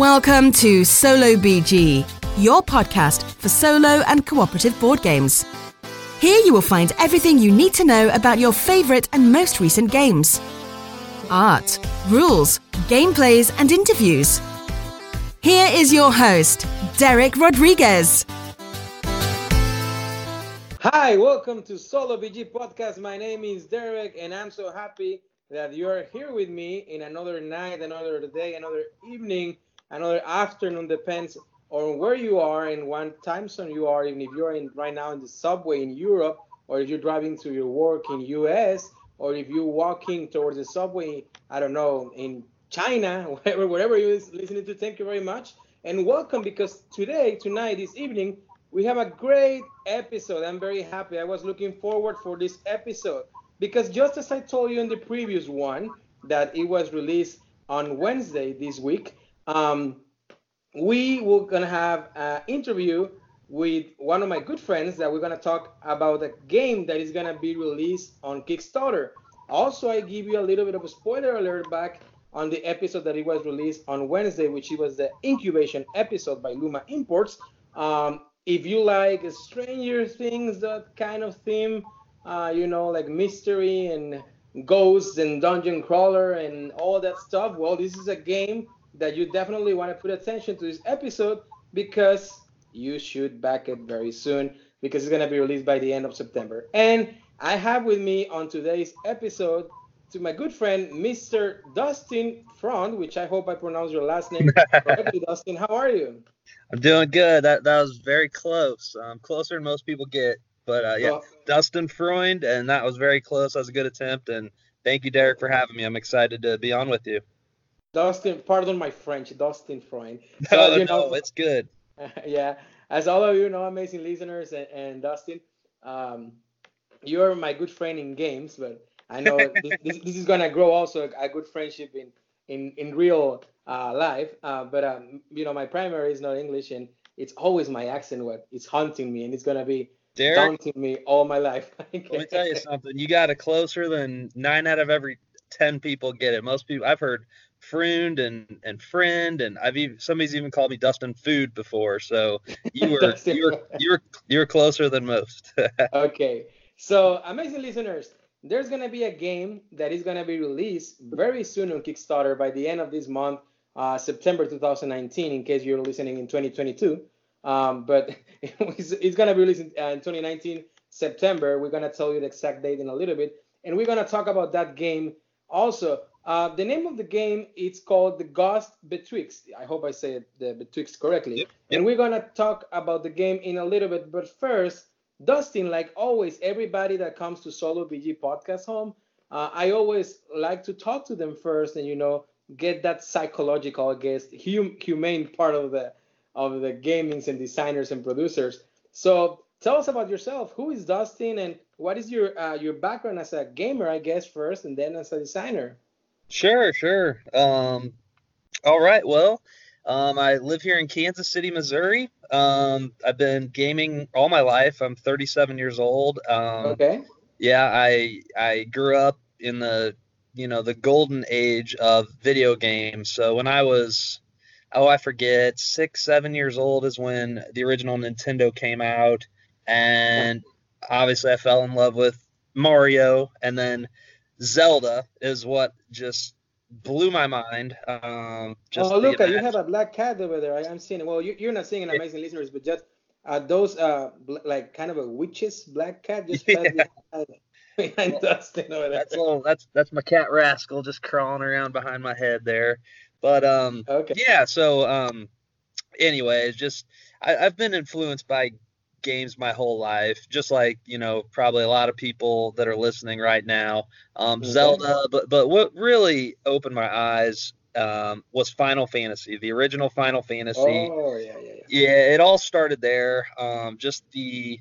Welcome to Solo BG, your podcast for solo and cooperative board games. Here you will find everything you need to know about your favorite and most recent games art, rules, gameplays, and interviews. Here is your host, Derek Rodriguez. Hi, welcome to Solo BG Podcast. My name is Derek, and I'm so happy that you're here with me in another night, another day, another evening, another afternoon, depends on where you are and what time zone you are, even if you're in right now in the subway in Europe, or if you're driving to your work in US, or if you're walking towards the subway, I don't know, in China, wherever, wherever you're listening to, thank you very much. And welcome because today, tonight, this evening, we have a great episode. I'm very happy. I was looking forward for this episode because just as I told you in the previous one that it was released on Wednesday this week, um, we were gonna have an interview with one of my good friends that we're gonna talk about a game that is gonna be released on Kickstarter. Also, I give you a little bit of a spoiler alert back on the episode that it was released on Wednesday, which it was the incubation episode by Luma Imports. Um, if you like Stranger Things, that kind of theme, uh, you know, like mystery and ghosts and dungeon crawler and all that stuff, well, this is a game that you definitely want to put attention to this episode because you should back it very soon because it's going to be released by the end of September. And I have with me on today's episode to my good friend, Mr. Dustin Front, which I hope I pronounced your last name correctly. Dustin, how are you? I'm doing good. That that was very close. Um, closer than most people get. But uh, yeah, well, Dustin Freund, and that was very close. That was a good attempt. And thank you, Derek, for having me. I'm excited to be on with you. Dustin, pardon my French, Dustin Freund. So, no, you know, no, it's good. yeah, as all of you know, amazing listeners, and, and Dustin, um, you're my good friend in games, but I know this, this, this, is gonna grow also a good friendship in in in real uh, life. Uh, but um, you know, my primary is not English, and it's always my accent what is haunting me, and it's gonna be Derek, daunting me all my life. let me tell you something. You got it closer than nine out of every ten people get it. Most people I've heard friend and and friend and I've even somebody's even called me Dustin Food before. So you were you were you were you were closer than most. okay. So amazing listeners, there's gonna be a game that is gonna be released very soon on Kickstarter by the end of this month, uh, September 2019. In case you're listening in 2022, um, but it's, it's, gonna be released in, uh, in 2019 September. We're gonna tell you the exact date in a little bit, and we're gonna talk about that game also. Uh, the name of the game it's called the Ghost Betwixt. I hope I say the Betwixt correctly. Yep, yep. And we're gonna talk about the game in a little bit. But first, Dustin, like always, everybody that comes to Solo BG Podcast Home, uh, I always like to talk to them first, and you know, get that psychological, I guess, hum- humane part of the of the gamings and designers and producers. So tell us about yourself. Who is Dustin, and what is your uh, your background as a gamer, I guess, first, and then as a designer? Sure, sure. Um, all right. Well, um, I live here in Kansas City, Missouri. Um, I've been gaming all my life. I'm 37 years old. Um, okay. Yeah, I I grew up in the you know the golden age of video games. So when I was oh I forget six seven years old is when the original Nintendo came out, and obviously I fell in love with Mario, and then Zelda is what just blew my mind. Um, oh, look, you have a black cat over there. I, am seeing it. Well, you, are not seeing it, amazing listeners, but just uh, those uh, bl- like kind of a witch's black cat just yeah. behind, well, Dustin over there. That's little, that's that's my cat rascal just crawling around behind my head there. But um, okay. yeah. So um, anyways, just I, I've been influenced by games my whole life, just like you know probably a lot of people that are listening right now. Um, mm-hmm. Zelda, but but what really opened my eyes um, was Final Fantasy, the original Final Fantasy. Oh yeah, yeah, yeah. Yeah, it all started there. Um, just the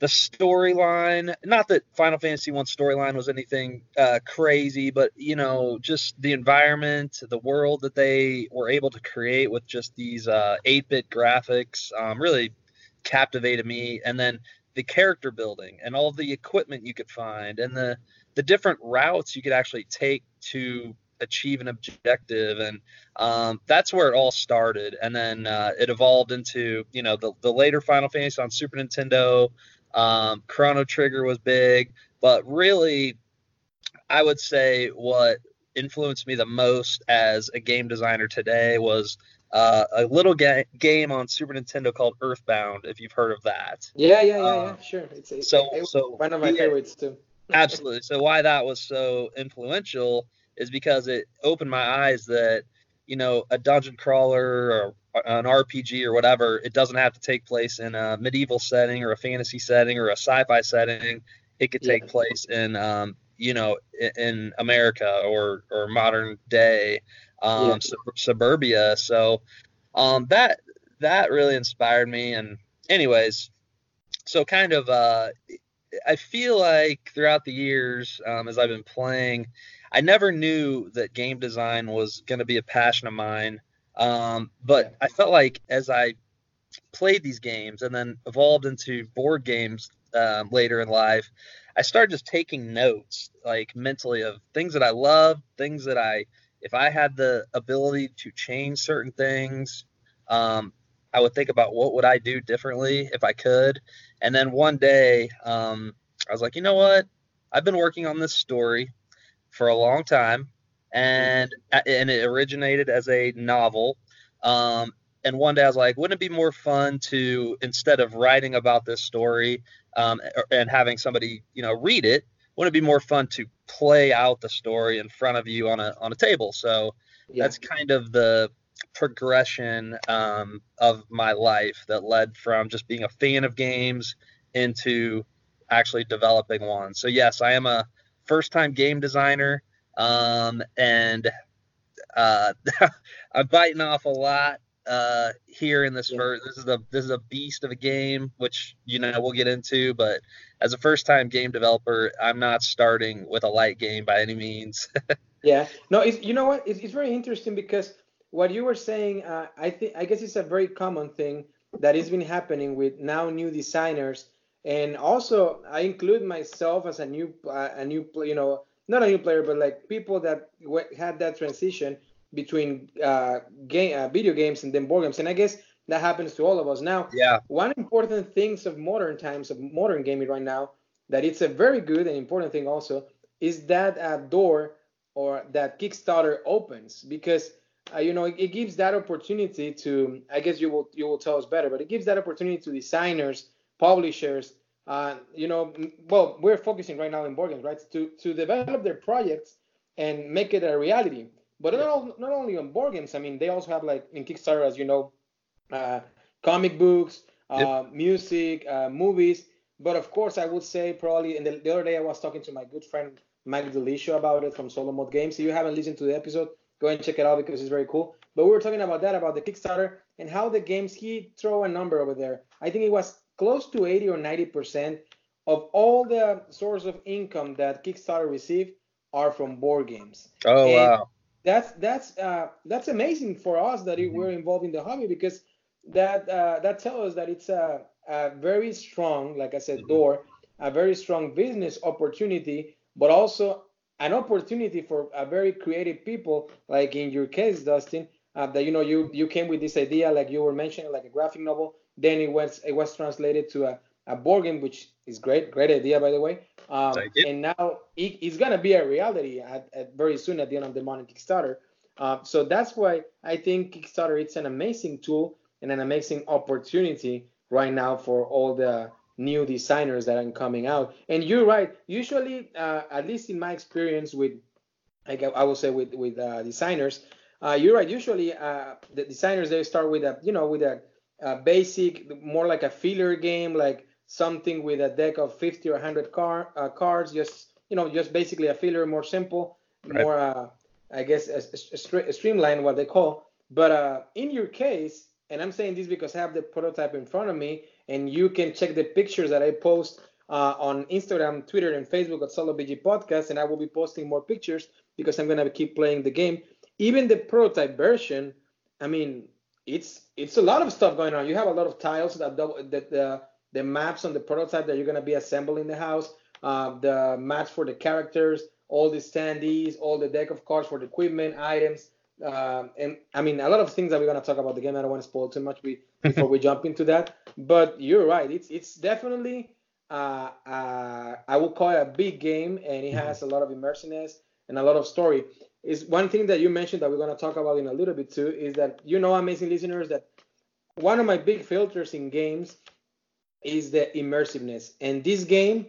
the storyline. Not that Final Fantasy One storyline was anything uh, crazy, but you know, just the environment, the world that they were able to create with just these uh, 8-bit graphics, um, really captivated me and then the character building and all the equipment you could find and the the different routes you could actually take to achieve an objective, and um, that's where it all started. And then uh, it evolved into you know the the later Final Fantasy on Super Nintendo. Um, Chrono Trigger was big, but really, I would say what influenced me the most as a game designer today was uh, a little ga- game on Super Nintendo called Earthbound. If you've heard of that. Yeah, yeah, yeah, um, yeah. Sure. It's, it's so it, so one of my yeah, favorites too. absolutely. So why that was so influential is because it opened my eyes that you know a dungeon crawler or an RPG or whatever, it doesn't have to take place in a medieval setting or a fantasy setting or a sci-fi setting. It could take yeah. place in um, you know in America or or modern day um, yeah. sub- suburbia. So um, that that really inspired me. And anyways, so kind of uh, I feel like throughout the years um, as I've been playing, I never knew that game design was going to be a passion of mine. Um, but I felt like as I played these games and then evolved into board games um, later in life, I started just taking notes, like mentally, of things that I love, things that I if I had the ability to change certain things, um, I would think about what would I do differently if I could. And then one day, um, I was like, you know what? I've been working on this story for a long time, and and it originated as a novel. Um, and one day I was like, wouldn't it be more fun to instead of writing about this story um, and having somebody you know read it, wouldn't it be more fun to play out the story in front of you on a on a table? So yeah. that's kind of the progression um, of my life that led from just being a fan of games into actually developing one. So yes, I am a first time game designer, um, and uh, I'm biting off a lot uh, here in this yeah. first. This is a this is a beast of a game, which you know we'll get into. But as a first time game developer, I'm not starting with a light game by any means. yeah, no, it's, you know what? It's, it's very interesting because what you were saying, uh, I think I guess it's a very common thing that has been happening with now new designers, and also I include myself as a new uh, a new you know not a new player, but like people that w- had that transition between uh, game, uh, video games and then board games. And I guess that happens to all of us now. Yeah. One important things of modern times of modern gaming right now that it's a very good and important thing also is that uh, door or that Kickstarter opens because uh, you know it, it, gives that opportunity to I guess you will you will tell us better, but it gives that opportunity to designers, publishers. Uh, you know, well, we're focusing right now in board games, right? To to develop their projects and make it a reality. But not, not only on board games. I mean, they also have like in Kickstarter, as you know, uh, comic books, uh, yep. music, uh, movies. But of course, I would say probably. And the, the, other day, I was talking to my good friend Mike Delisio about it from Solo Mode Games. If you haven't listened to the episode, go and check it out because it's very cool. But we were talking about that, about the Kickstarter and how the games. He throw a number over there. I think it was close to 80 or 90 percent of all the source of income that Kickstarter received are from board games. Oh and wow! That's that's uh, that's amazing for us that mm-hmm. we're involved in the hobby because that uh, that tells us that it's a, a, very strong, like I said, mm-hmm. door, a very strong business opportunity, but also an opportunity for a very creative people, like in your case, Dustin, uh, that you know you you came with this idea, like you were mentioning, like a graphic novel, then it was it was translated to a, a board game, which is great, great idea by the way. Um, and now it, it's gonna be a reality at, at, very soon at the end of the month Kickstarter. Uh, so that's why I think Kickstarter it's an amazing tool and an amazing opportunity right now for all the new designers that are coming out. And you're right. Usually, uh, at least in my experience with, like I will say with with uh, designers, uh, you're right. Usually, uh, the designers they start with a you know with a, a basic, more like a filler game, like something with a deck of 50 or 100 car, uh, cards, just you know, just basically a filler, more simple, right. more uh, I guess a, a, a, streamline, what they call. But uh, in your case, and I'm saying this because I have the prototype in front of me, and you can check the pictures that I post uh, on Instagram, Twitter, and Facebook at Solo BG Podcast, and I will be posting more pictures because I'm gonna keep playing the game. Even the prototype version, I mean, it's it's a lot of stuff going on. You have a lot of tiles that that uh, the maps on the prototype that you're going to be assembling the house, uh, the maps for the characters, all the standees, all the deck of cards for the equipment, items, uh, and I mean a lot of things that we're gonna talk about the game. I don't want to spoil too much before we jump into that. But you're right. It's it's definitely uh, uh, I would call it a big game, and it has a lot of immersiveness and a lot of story. Is one thing that you mentioned that we're gonna talk about in a little bit too is that you know, amazing listeners, that one of my big filters in games is the immersiveness, and this game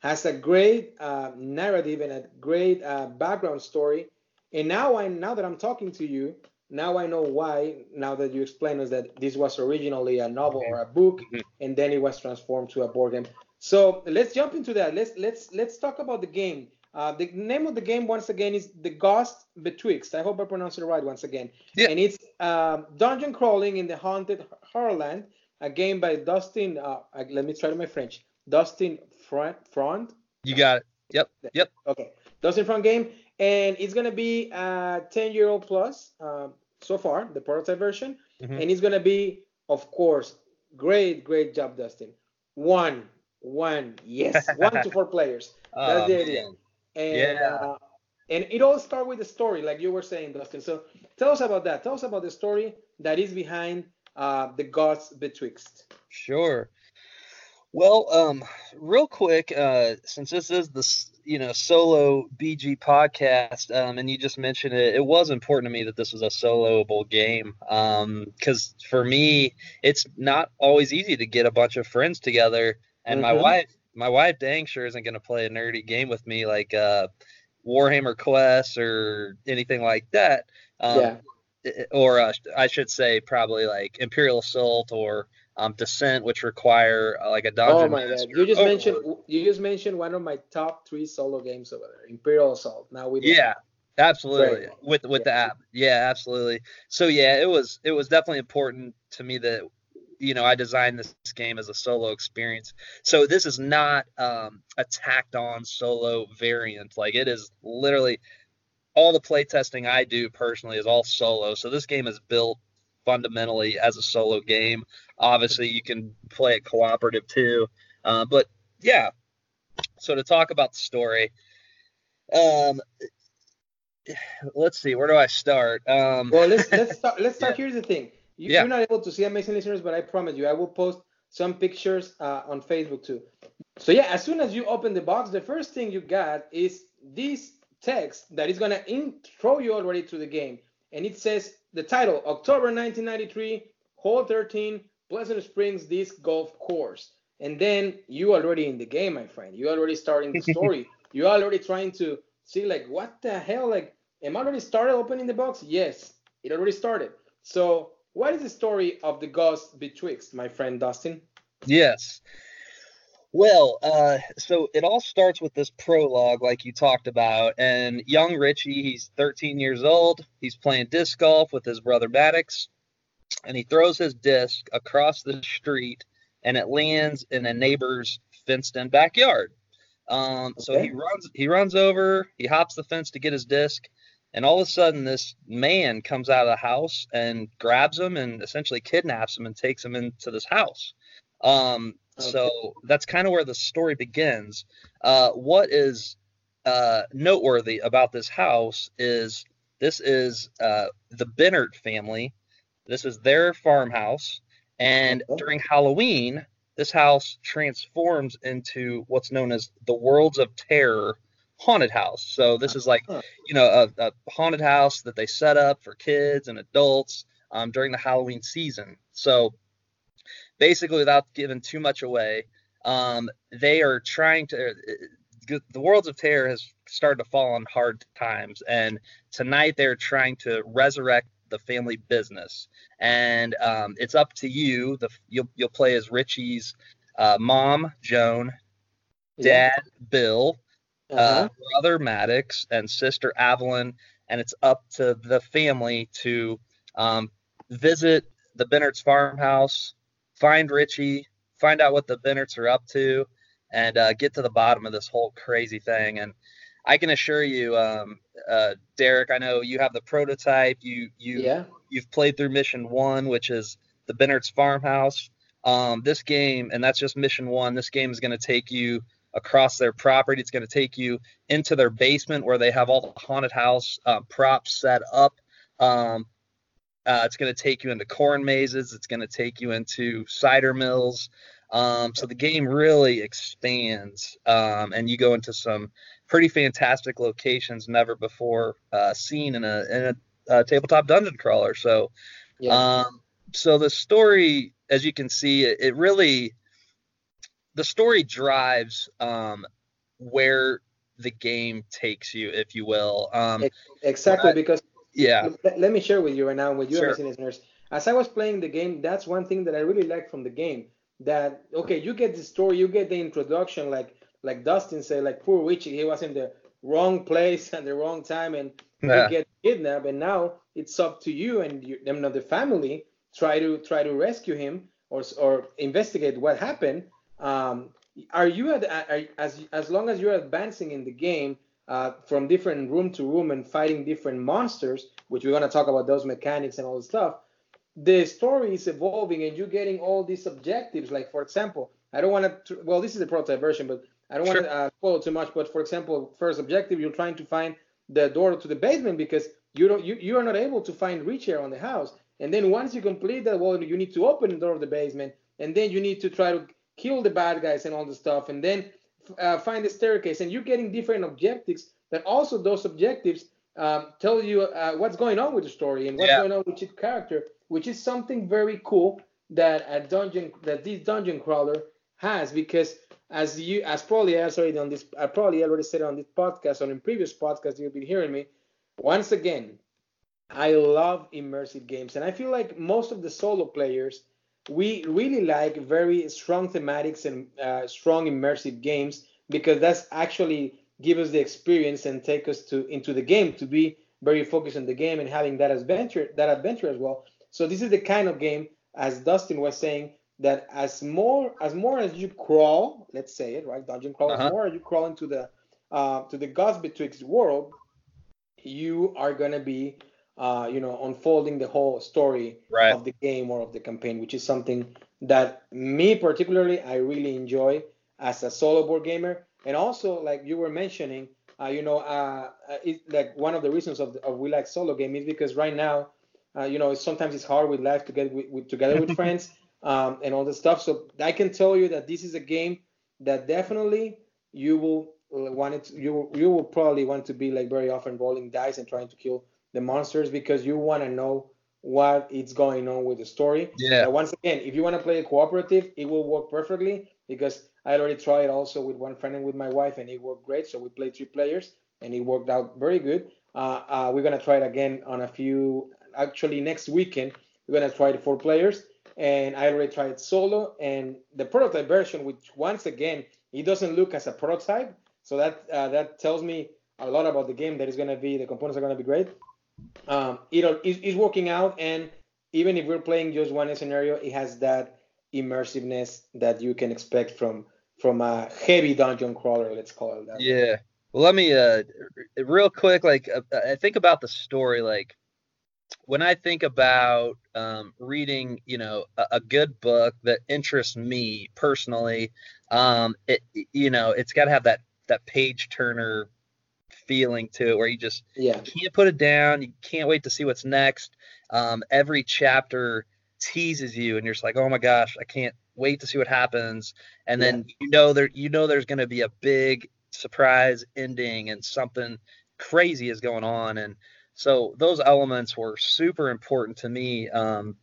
has a great uh, narrative and a great uh, background story. And now I now that I'm talking to you, now I know why. Now that you explain us that this was originally a novel or a book, mm-hmm. and then it was transformed to a board game. So let's jump into that. Let's let's let's talk about the game. Uh, the name of the game once again is The Ghost Betwixt. I hope I pronounced it right once again. Yeah. And it's uh, dungeon crawling in the haunted Horrorland, a game by Dustin. Uh, let me try my French. Dustin Front. Front. You got it. Yep. Yep. Okay. Dustin Front game, and it's gonna be a 10 year old plus uh, so far, the prototype version, mm-hmm. and it's gonna be, of course, great, great job, Dustin. One, one, yes, one to four players. That's oh, the idea. Man. And, yeah. Uh, and it all starts with the story, like you were saying, Dustin. So tell us about that. Tell us about the story that is behind uh, the Ghost Betwixt. Sure. Well, um, real quick, uh, since this is the you know solo BG podcast, um, and you just mentioned it, it was important to me that this was a soloable game, because um, for me, it's not always easy to get a bunch of friends together, and mm-hmm. my wife, my wife, dang sure isn't gonna play a nerdy game with me like uh, Warhammer Quest or anything like that. Um, yeah. Or uh, I should say probably like Imperial Assault or um, Descent, which require uh, like a dungeon. Oh my god! You just oh. mentioned you just mentioned one of my top three solo games over there, Imperial Assault. Now we yeah, absolutely with with yeah. the app. Yeah, absolutely. So yeah, it was it was definitely important to me that you know I designed this game as a solo experience. So this is not um, a tacked on solo variant. Like it is literally all the playtesting I do personally is all solo. So this game is built fundamentally as a solo game. Obviously, you can play it cooperative too. Uh, but yeah, so to talk about the story, um, let's see, where do I start? Um, well, let's let's start. Let's start. Yeah. Here's the thing. You, yeah. You're not able to see amazing listeners, but I promise you, I will post some pictures uh, on Facebook too. So yeah, as soon as you open the box, the first thing you got is this text that is gonna intro you already to the game, and it says the title October 1993, Hole 13, Pleasant Springs Disc Golf Course. And then you already in the game, my friend. You already starting the story. you already trying to see like what the hell? Like, am I already started opening the box? Yes, it already started. So what is the story of the ghost betwixt, my friend Dustin? Yes. Well, uh, so it all starts with this prologue, like you talked about, and young Richie, he's 13 years old. He's playing disc golf with his brother Maddox, and he throws his disc across the street, and it lands in a neighbor's fenced-in backyard. Um. So he runs, he runs over, he hops the fence to get his disc, and all of a sudden, this man comes out of the house and grabs him and essentially kidnaps him and takes him into this house. Um, Okay. So that's kind of where the story begins. Uh, what is uh, noteworthy about this house is this is uh, the Bennett family. This is their farmhouse, and during Halloween, this house transforms into what's known as the Worlds of Terror haunted house. So this is like, you know, a, a haunted house that they set up for kids and adults um, during the Halloween season. So basically, without giving too much away, um, they are trying to. The Worlds of Terror has started to fall on hard times, and tonight they're trying to resurrect the family business. And um, it's up to you. The you'll you'll play as Richie's uh, mom, Joan, dad, yeah. Bill, uh, uh-huh. uh, brother Maddox, and sister Evelyn. And it's up to the family to um, visit the Bennett's farmhouse, find Richie, find out what the Bennetts are up to, and uh, get to the bottom of this whole crazy thing. And I can assure you, um, uh, Derek, I know you have the prototype. You you yeah. you've played through mission one, which is the Bennetts farmhouse. Um, this game, and that's just mission one. This game is going to take you across their property. It's going to take you into their basement where they have all the haunted house uh, props set up. Um, uh, it's going to take you into corn mazes. It's going to take you into cider mills. Um, so the game really expands, um, and you go into some pretty fantastic locations never before uh, seen in a, in a, a, tabletop dungeon crawler. So, yeah. um, so the story, as you can see, it, it really the story drives um, where the game takes you, if you will. Um, exactly, because yeah. Let, let, me share with you right now, with you sure. listeners. As I was playing the game, that's one thing that I really like from the game. That okay, you get the story, you get the introduction, like like Dustin said, like poor Richie, he was in the wrong place at the wrong time, and yeah. he get kidnapped, and now it's up to you and you, them, the family try to try to rescue him or or investigate what happened um, are you at, are, as as long as you're advancing in the game uh, from different room to room and fighting different monsters, which we're gonna talk about those mechanics and all the stuff, the story is evolving and you're getting all these objectives. Like for example, I don't want to. Well, this is the prototype version, but I don't sure. want to uh, spoil too much. But for example, first objective, you're trying to find the door to the basement because you don't you, you are not able to find Richie on the house. And then once you complete that, well, you need to open the door of the basement, and then you need to try to kill the bad guys and all the stuff, and then uh, find the staircase. And you're getting different objectives that also those objectives um, tell you uh, what's going on with the story and what's yeah. going on with each character, which is something very cool that a dungeon that this dungeon crawler has because as you as probably I already on this I probably already said on this podcast or in previous podcasts you've been hearing me once again I love immersive games and I feel like most of the solo players we really like very strong thematics and uh, strong immersive games because that's actually give us the experience and take us to into the game to be very focused on the game and having that adventure that adventure as well. So this is the kind of game, as Dustin was saying, that as more as more as you crawl, let's say it right, dungeon crawl, uh-huh. as more as you crawl into the uh, to the Ghost Betwixt world, you are gonna be uh, you know, unfolding the whole story right. of the game or of the campaign, which is something that me particularly I really enjoy as a solo board gamer. And also, like you were mentioning, uh, you know, uh, uh it, like one of the reasons of, the, of we like solo game is because right now, uh, you know, sometimes it's hard with life to get with, with together with friends um, and all this stuff. So I can tell you that this is a game that definitely you will want it. To, you you will probably want to be like very often rolling dice and trying to kill the monsters because you want to know what is going on with the story. Yeah. once again, if you want to play a cooperative, it will work perfectly because I already tried also with one friend and with my wife, and it worked great. So we played three players, and it worked out very good. Uh, uh, we're gonna try it again on a few. Actually, next weekend we're gonna try the four players, and I already tried solo and the prototype version, which once again it doesn't look as a prototype. So that uh, that tells me a lot about the game. That is gonna be the components are gonna be great um, it is working out. And even if we're playing just one scenario, it has that immersiveness that you can expect from from a heavy dungeon crawler. Let's call it that. Yeah. Well, let me uh real quick. Like uh, I think about the story. Like when I think about um, reading, you know, a, a, good book that interests me personally, um, it you know, it's got to have that that page turner feeling to it where you just yeah. can't put it down. You can't wait to see what's next. Um, every chapter teases you, and you're just like, oh my gosh, I can't wait to see what happens. And yeah. then you know there you know there's going to be a big surprise ending and something crazy is going on. And so those elements were super important to me. Um,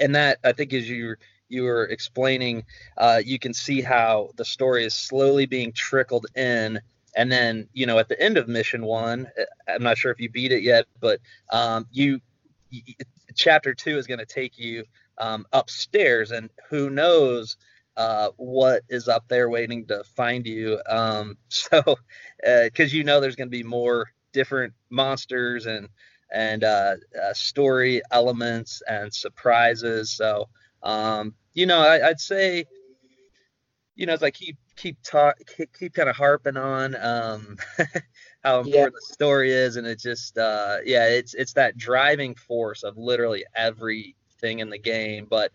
and that I think as you you were explaining, uh, you can see how the story is slowly being trickled in and then, you know, at the end of mission one, uh, I'm not sure if you beat it yet, but um, you, you, chapter two is going to take you um, upstairs, and who knows uh, what is up there waiting to find you. Um, so, because uh, you know there's going to be more different monsters and and uh, uh, story elements and surprises. So, um, you know, I, would say, you know, as I keep keep talk keep, keep kind of harping on um how important yeah. the story is and it just uh yeah it's it's that driving force of literally everything in the game but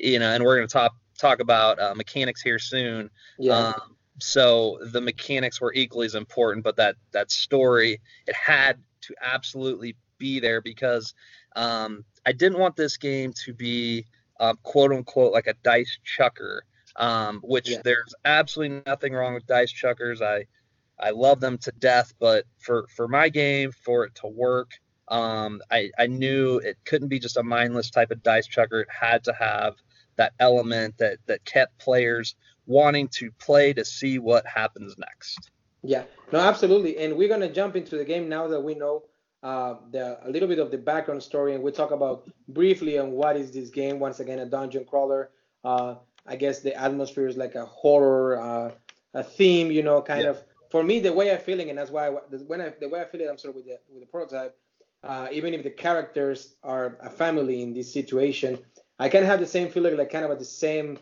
you know and we're going to talk talk about uh, mechanics here soon yeah. Um, so the mechanics were equally as important, but that that story it had to absolutely be there because um, I didn't want this game to be uh, quote unquote like a dice chucker, um, which yeah. there's absolutely nothing wrong with dice chuckers. I I love them to death, but for for my game, for it to work, um, I I knew it couldn't be just a mindless type of dice chucker. It had to have that element that that kept players wanting to play to see what happens next. Yeah, no, absolutely. And we're gonna jump into the game now that we know uh, the a little bit of the background story, and we talk about briefly on what is this game. Once again, a dungeon crawler. Uh, I guess the atmosphere is like a horror, uh, a theme, you know, kind yeah. of. For me, the way I'm feeling, and that's why I, when I, the way I feel it, I'm sort of with the with the prototype. Uh, even if the characters are a family in this situation, I can have the same feeling, like kind of the same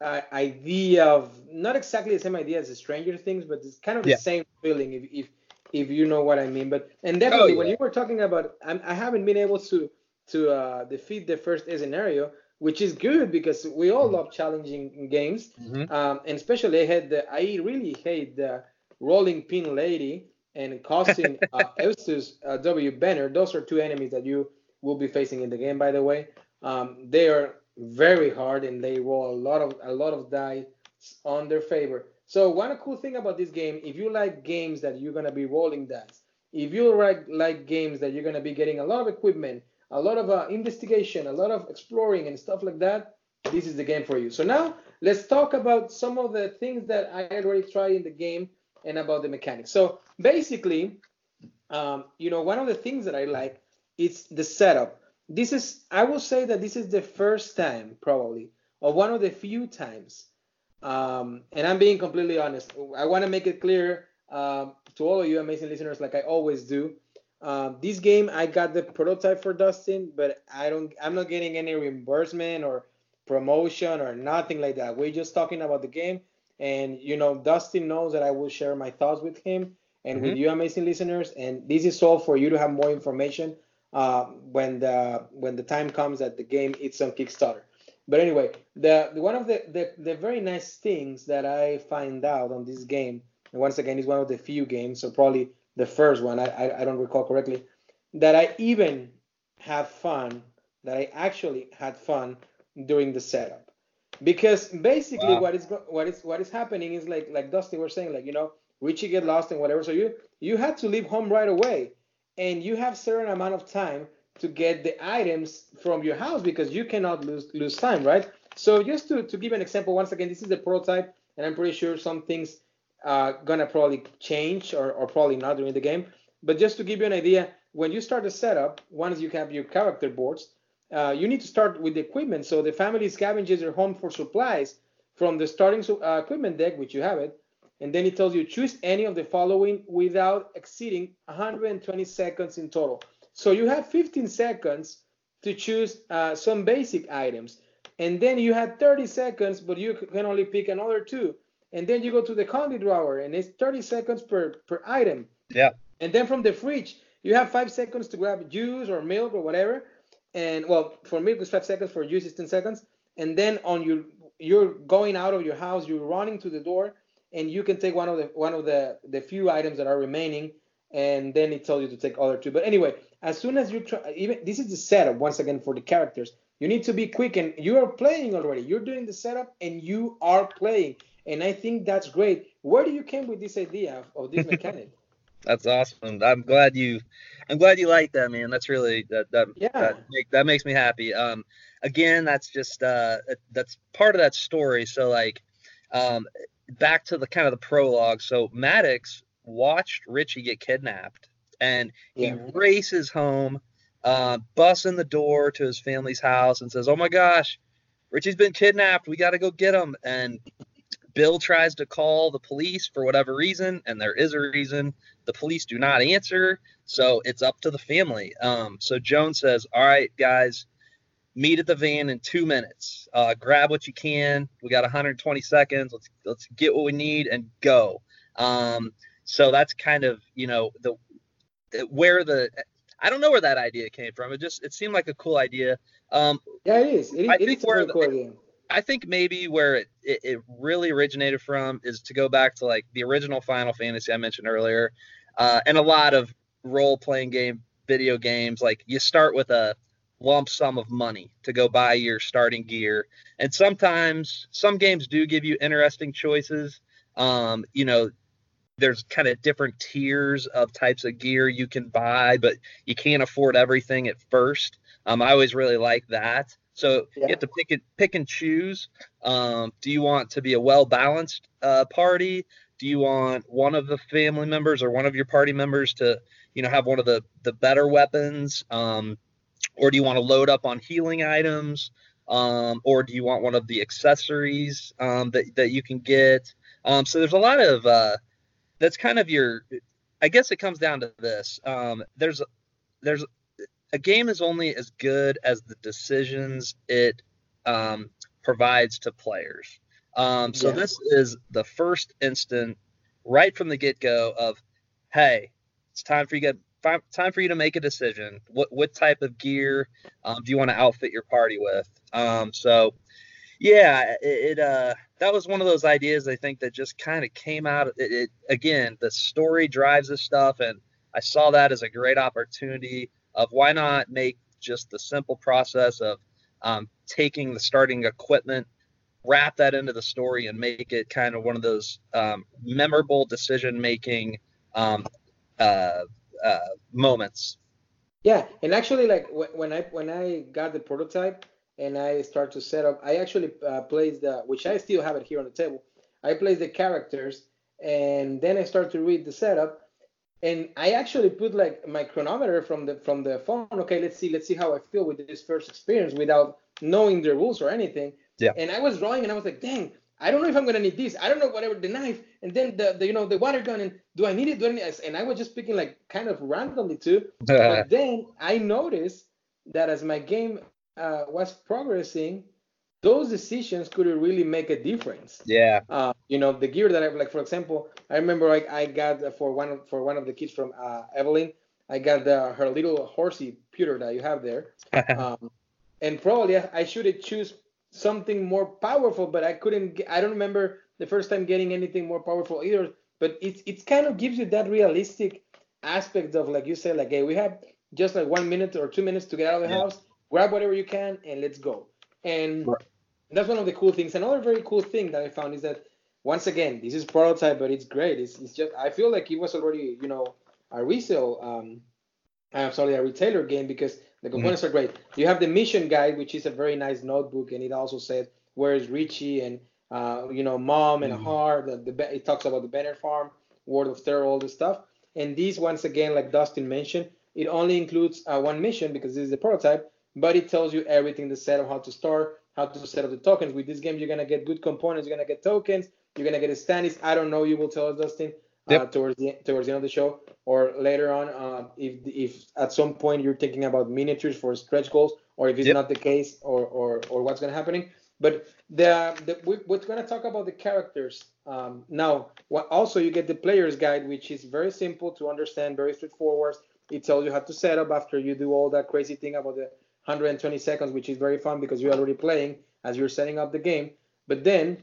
uh, idea of not exactly the same idea as the Stranger Things, but it's kind of the yeah. same feeling if, if if you know what I mean. But and definitely oh, yeah. when you were talking about, I'm, I have not been able to to uh, defeat the first scenario, which is good because we all love challenging games, mm-hmm. um, and especially I had the I really hate the rolling pin lady and causing uh, Eustace uh, W Banner. Those are two enemies that you will be facing in the game, by the way. Um, they are very hard and they roll a lot of a lot of dice on their favor. So one cool thing about this game, if you like games that you're gonna be rolling dice, if you like like games that you're gonna be getting a lot of equipment, a lot of uh, investigation, a lot of exploring and stuff like that, this is the game for you. So now let's talk about some of the things that I already tried in the game and about the mechanics. So basically, um, you know, one of the things that I like is the setup this is I will say that this is the first time probably or one of the few times um, and I'm being completely honest. I want to make it clear um, to all of you amazing listeners, like I always do. Um, this game, I got the prototype for Dustin, but I don't. I'm not getting any reimbursement or promotion or nothing like that. We're just talking about the game, and you know, Dustin knows that I will share my thoughts with him and mm-hmm. with you, amazing listeners. And this is all for you to have more information uh, when the when the time comes that the game is on Kickstarter. But anyway, the, the one of the, the, the very nice things that I find out on this game, and once again, it's one of the few games, so probably the first one, I, I, I don't recall correctly, that I even have fun, that I actually had fun during the setup. Because basically wow. what is what is what is happening is like like Dusty was saying, like, you know, Richie get lost and whatever. So you you had to leave home right away and you have certain amount of time to get the items from your house because you cannot lose lose time, right? So just to, to give an example, once again, this is the prototype, and I'm pretty sure some things are gonna probably change or, or probably not during the game. But just to give you an idea, when you start the setup, once you have your character boards, uh, you need to start with the equipment. So the family scavenges their home for supplies from the starting uh, equipment deck, which you have it, and then it tells you choose any of the following without exceeding 120 seconds in total. So you have 15 seconds to choose uh, some basic items. And then you have 30 seconds, but you can only pick another two. And then you go to the candy drawer, and it's 30 seconds per, per item. Yeah. And then from the fridge, you have five seconds to grab juice or milk or whatever. And well, for milk it's five seconds, for juice it's 10 seconds. And then on your you're going out of your house, you're running to the door, and you can take one of the one of the the few items that are remaining and then it tells you to take other two but anyway as soon as you try even this is the setup once again for the characters you need to be quick and you are playing already you're doing the setup and you are playing and i think that's great where do you came with this idea of, of this mechanic that's awesome i'm glad you i'm glad you like that man that's really that that yeah. that, make, that makes me happy um again that's just uh that's part of that story so like um back to the kind of the prologue. So Maddox watched Richie get kidnapped, and he yeah. races home, uh, busts in the door to his family's house, and says, "Oh my gosh, Richie's been kidnapped. We got to go get him." And Bill tries to call the police for whatever reason, and there is a reason. The police do not answer, so it's up to the family. Um, so Joan says, "All right, guys." meet at the van in two minutes. Uh, grab what you can. We got 120 seconds. Let's let's get what we need and go. Um, so that's kind of you know the where the I don't know where that idea came from. It just it seemed like a cool idea. Um, yeah, it is. It, I it think is where the, cool idea. I think maybe where it, it, it, really originated from is to go back to like the original Final Fantasy I mentioned earlier, uh, and a lot of role playing game video games. Like you start with a lump sum of money to go buy your starting gear, and sometimes some games do give you interesting choices. Um, you know, there's kind of different tiers of types of gear you can buy, but you can't afford everything at first. Um, I always really like that. So yeah. you have to pick it, pick and choose. Um, do you want to be a well balanced uh, party? Do you want one of the family members or one of your party members to, you know, have one of the the better weapons? Um, or do you want to load up on healing items? Um, or do you want one of the accessories um, that that you can get? Um, so there's a lot of uh, that's kind of your. I guess it comes down to this. Um, there's there's a game is only as good as the decisions it um, provides to players. Um, so yeah. this is the first instant, right from the get go, of hey, it's time for you get time for you to make a decision. What what type of gear um, do you want to outfit your party with? Um, so yeah, it, it, uh that was one of those ideas I think that just kind of came out. It, it again, the story drives this stuff, and I saw that as a great opportunity of why not make just the simple process of um, taking the starting equipment, wrap that into the story, and make it kind of one of those um, memorable decision making um, uh, uh, moments. Yeah, and actually, like when I when I got the prototype and I start to set up, I actually uh, placed the which I still have it here on the table. I placed the characters, and then I start to read the setup, and I actually put like my chronometer from the from the phone. Okay, let's see, let's see how I feel with this first experience without knowing the rules or anything. Yeah. And I was drawing, and I was like, dang, I don't know if I'm gonna need this. I don't know whatever the knife, and then the, the you know the water gun, and do I need it? Do I need it? And I was just picking like kind of randomly too. but then I noticed that as my game uh, was progressing, those decisions could really make a difference. Yeah. Uh, you know, the gear that I like, for example, I remember like I got for one for one of the kids from uh, Evelyn, I got the, her little horsey pewter that you have there, um, and probably I should have choose something more powerful, but I couldn't. Get, I don't remember the first time getting anything more powerful either. But it it kind of gives you that realistic aspect of like you said, like hey, we have just like one minute or two minutes to get out of the yeah. house, grab whatever you can, and let's go. And right that's one of the cool things. Another very cool thing that I found is that once again, this is prototype, but it's great. It's, it's just I feel like it was already you know a resale. Um, I'm sorry, a retailer game because the mm-hmm. components mm-hmm. are great. You have the mission guide, which is a very nice notebook, and it also said where is Richie and uh, you know mom and mm-hmm. Har. The, the it talks about the Bennett farm, World of Terror, all this stuff. And these once again, like Dustin mentioned, it only includes uh, one mission because this is the prototype, but it tells you everything the set of how to start, how to set up the tokens. With this game, you're gonna get good components. You're gonna get tokens. You're gonna get a standees. I don't know. You will tell us, Dustin, uh, yep. uh, towards the towards the end of the show or later on, uh, if if at some point you're thinking about miniatures for stretch goals, or if it's yep. not the case, or or or what's gonna happening. But the, the we, we're gonna talk about the characters um, now. What, also, you get the player's guide, which is very simple to understand, very straightforward. It tells you how to set up after you do all that crazy thing about the 120 seconds, which is very fun because you're already playing as you're setting up the game. But then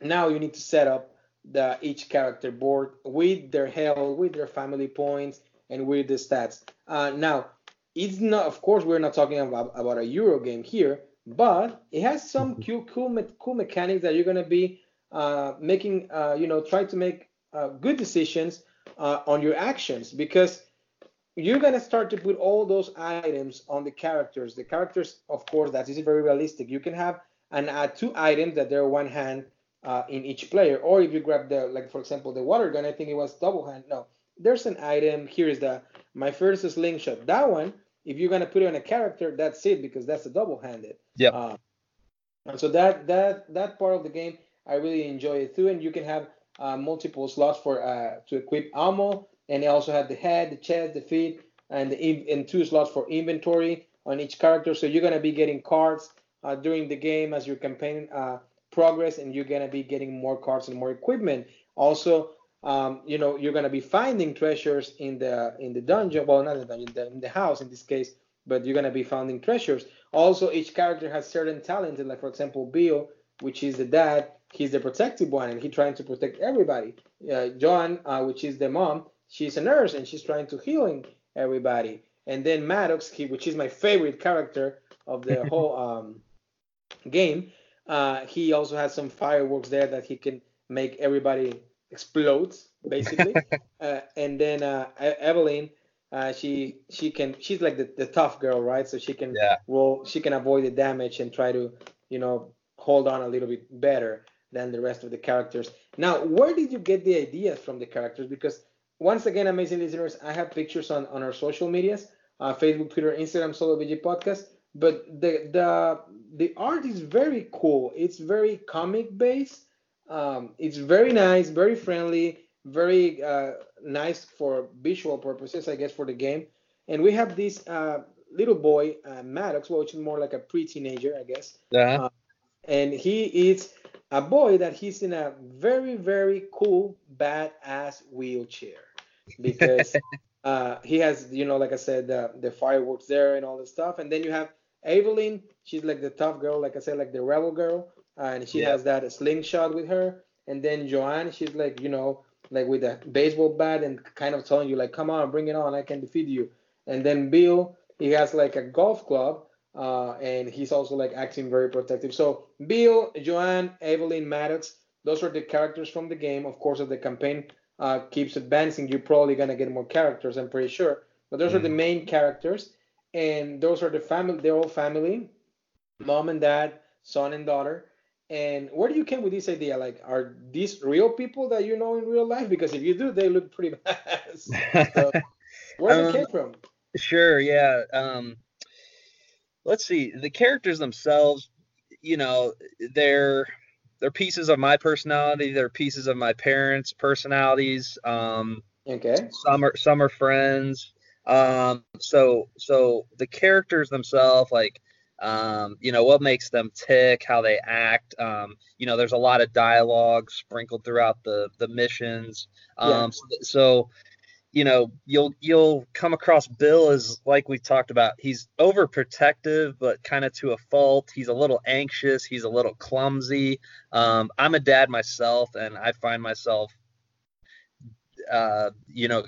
now you need to set up the each character board with their health, with their family points, and with the stats. Uh, now, it's not, of course, we're not talking about, about a Euro game here, but it has some cool, cool, cool mechanics that you're going to be uh, making, uh, you know, try to make uh, good decisions uh, on your actions because you're gonna start to put all those items on the characters. The characters, of course, that is very realistic. You can have and add two items that they're one hand uh, in each player, or if you grab the like for example the water gun, I think it was double hand. No, there's an item. Here is the my first slingshot. That one, if you're gonna put it on a character, that's it because that's a double handed. Yeah. Uh, and so that that that part of the game, I really enjoy it too. And you can have uh, multiple slots for uh, to equip ammo and they also have the head, the chest, the feet, and the and two slots for inventory on each character. So you're gonna be getting cards uh, during the game as your campaign uh, progress, and you're gonna be getting more cards and more equipment. Also, um, you know, you're gonna be finding treasures in the in the dungeon. Well, not in the dungeon, in the, house in this case, but you're gonna be finding treasures. Also, each character has certain talents, like for example, Bill, which is the dad, he's the protective one, and he's trying to protect everybody. Uh, Joan, uh, which is the mom, she's a nurse and she's trying to healing everybody. And then Maddox, he, which is my favorite character of the whole um, game, uh, he also has some fireworks there that he can make everybody explode, basically. Uh, and then uh, Evelyn, uh, she she can she's like the, the tough girl, right? So she can yeah. roll, she can avoid the damage and try to you know hold on a little bit better than the rest of the characters. Now, where did you get the ideas from the characters? Because once again, amazing listeners, I have pictures on, on our social medias, uh, Facebook, Twitter, Instagram, Solo Podcast. But the the the art is very cool. It's very comic based. Um, it's very nice, very friendly, very uh, nice for visual purposes, I guess, for the game. And we have this uh, little boy, uh, Maddox, which is more like a pre-teenager, I guess. Yeah. Uh, and he is a boy that he's in a very, very cool, badass wheelchair because uh, he has, you know, like I said, the, the fireworks there and all the stuff. And then you have Evelyn, she's like the tough girl, like I said, like the rebel girl, and she yeah. has that slingshot with her. And then Joanne, she's like, you know, like with a baseball bat and kind of telling you like, come on, bring it on, I can defeat you. And then Bill, he has like a golf club, uh, and he's also like acting very protective. So Bill, Joanne, Evelyn, Maddox, those are the characters from the game. Of course, as the campaign uh, keeps advancing, you're probably gonna get more characters. I'm pretty sure. But those mm. are the mm. main characters and those are the family they're all family mom and dad son and daughter and where do you came with this idea like are these real people that you know in real life because if you do they look pretty bad so, where did um, it came from sure yeah um let's see the characters themselves you know they're they're pieces of my personality they're pieces of my parents personalities um okay some are some are friends um, so so the characters themselves, like um, you know, what makes them tick, how they act. Um, you know, there's a lot of dialogue sprinkled throughout the the missions. Um, yeah. so, so, you know, you'll you'll come across Bill as like we talked about. He's overprotective, but kind of to a fault. He's a little anxious. He's a little clumsy. Um, I'm a dad myself, and I find myself uh, you know,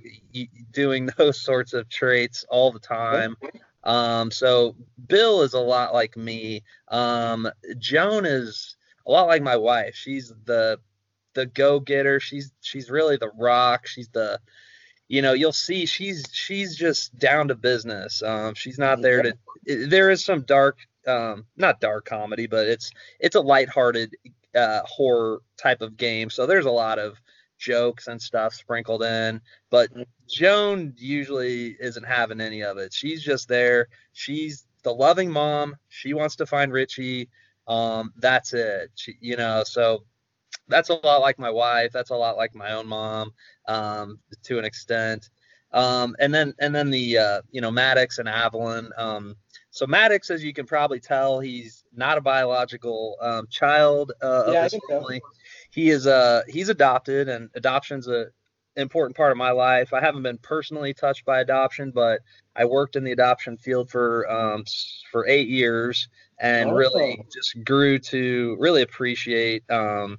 doing those sorts of traits all the time. Um, so Bill is a lot like me. Um, Joan is a lot like my wife. She's the the go getter. She's she's really the rock. She's the you know you'll see she's she's just down to business. Um, she's not there to. There is some dark, um, not dark comedy, but it's it's a lighthearted uh, horror type of game. So there's a lot of jokes and stuff sprinkled in. But mm-hmm. Joan usually isn't having any of it. She's just there. She's the loving mom. She wants to find Richie. Um, that's it. She, you know, so that's a lot like my wife. That's a lot like my own mom, um, to an extent. Um, and then and then the uh, you know Maddox and Avalon. Um, so Maddox, as you can probably tell, he's not a biological um, child uh, yeah, of this family. So he is uh he's adopted and adoption's a important part of my life. I haven't been personally touched by adoption, but I worked in the adoption field for um for eight years and awesome. really just grew to really appreciate um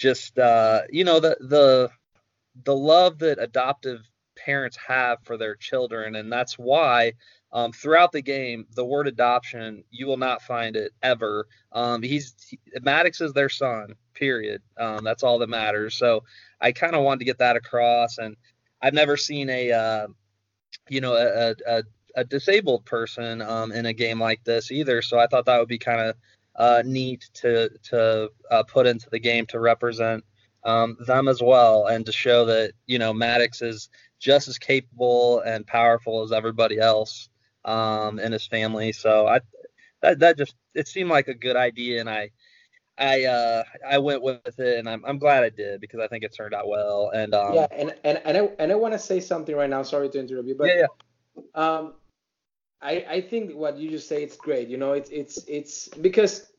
just uh you know the the the love that adoptive parents have for their children and that's why um, throughout the game, the word adoption, you will not find it ever. Um, he's he, Maddox is their son, period. Um, that's all that matters. So I kind of wanted to get that across, and I've never seen a, uh, you know, a, a, a disabled person um, in a game like this either. So I thought that would be kind of uh, neat to to uh, put into the game to represent um, them as well, and to show that you know Maddox is just as capable and powerful as everybody else um, and his family. So I that that just it seemed like a good idea, and I I uh I went with it, and I'm I'm glad I did because I think it turned out well. And um, yeah, and and and I and I want to say something right now. Sorry to interrupt you, but yeah, yeah. um, I I think what you just say it's great. You know, it's it's it's because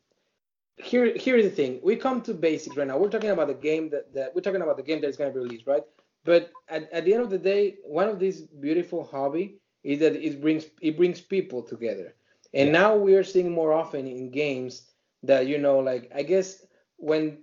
here here's the thing. We come to basics right now. We're talking about the game that, that we're talking about the game that's going to be released, right? But at, at the end of the day, one of these beautiful hobby is that it brings it brings people together. And yeah. now we are seeing more often in games that you know, like I guess when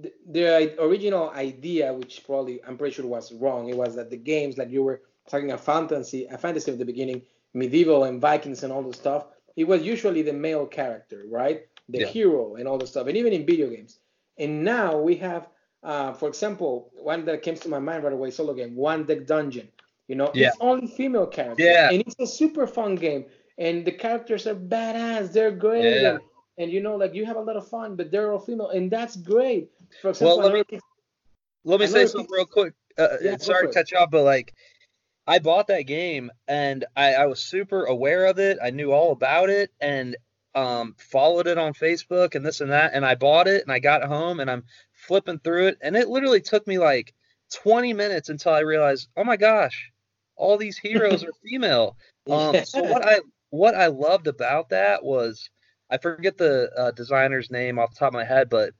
the, the original idea, which probably I'm pretty sure was wrong, it was that the games like you were talking a fantasy, a fantasy at the beginning, medieval and Vikings and all the stuff. It was usually the male character, right? The yeah. hero and all the stuff, and even in video games. And now we have, uh, for example, one that comes to my mind right away, solo game, One Deck Dungeon. You know, yeah. it's only female characters. Yeah. And it's a super fun game. And the characters are badass. They're great. Yeah. And, and you know, like you have a lot of fun, but they're all female, and that's great. For example, well, let me, let me say something real quick. Uh, yeah, sorry to cut you off, but like I bought that game and I, I, was super aware of it. I knew all about it and um, followed it on Facebook and this and that. And I bought it and I got home and I'm flipping through it. And it literally took me like 20 minutes until I realized, oh my gosh, all these heroes are female. Um. So what I what I loved about that was I forget the uh, designer's name off the top of my head, but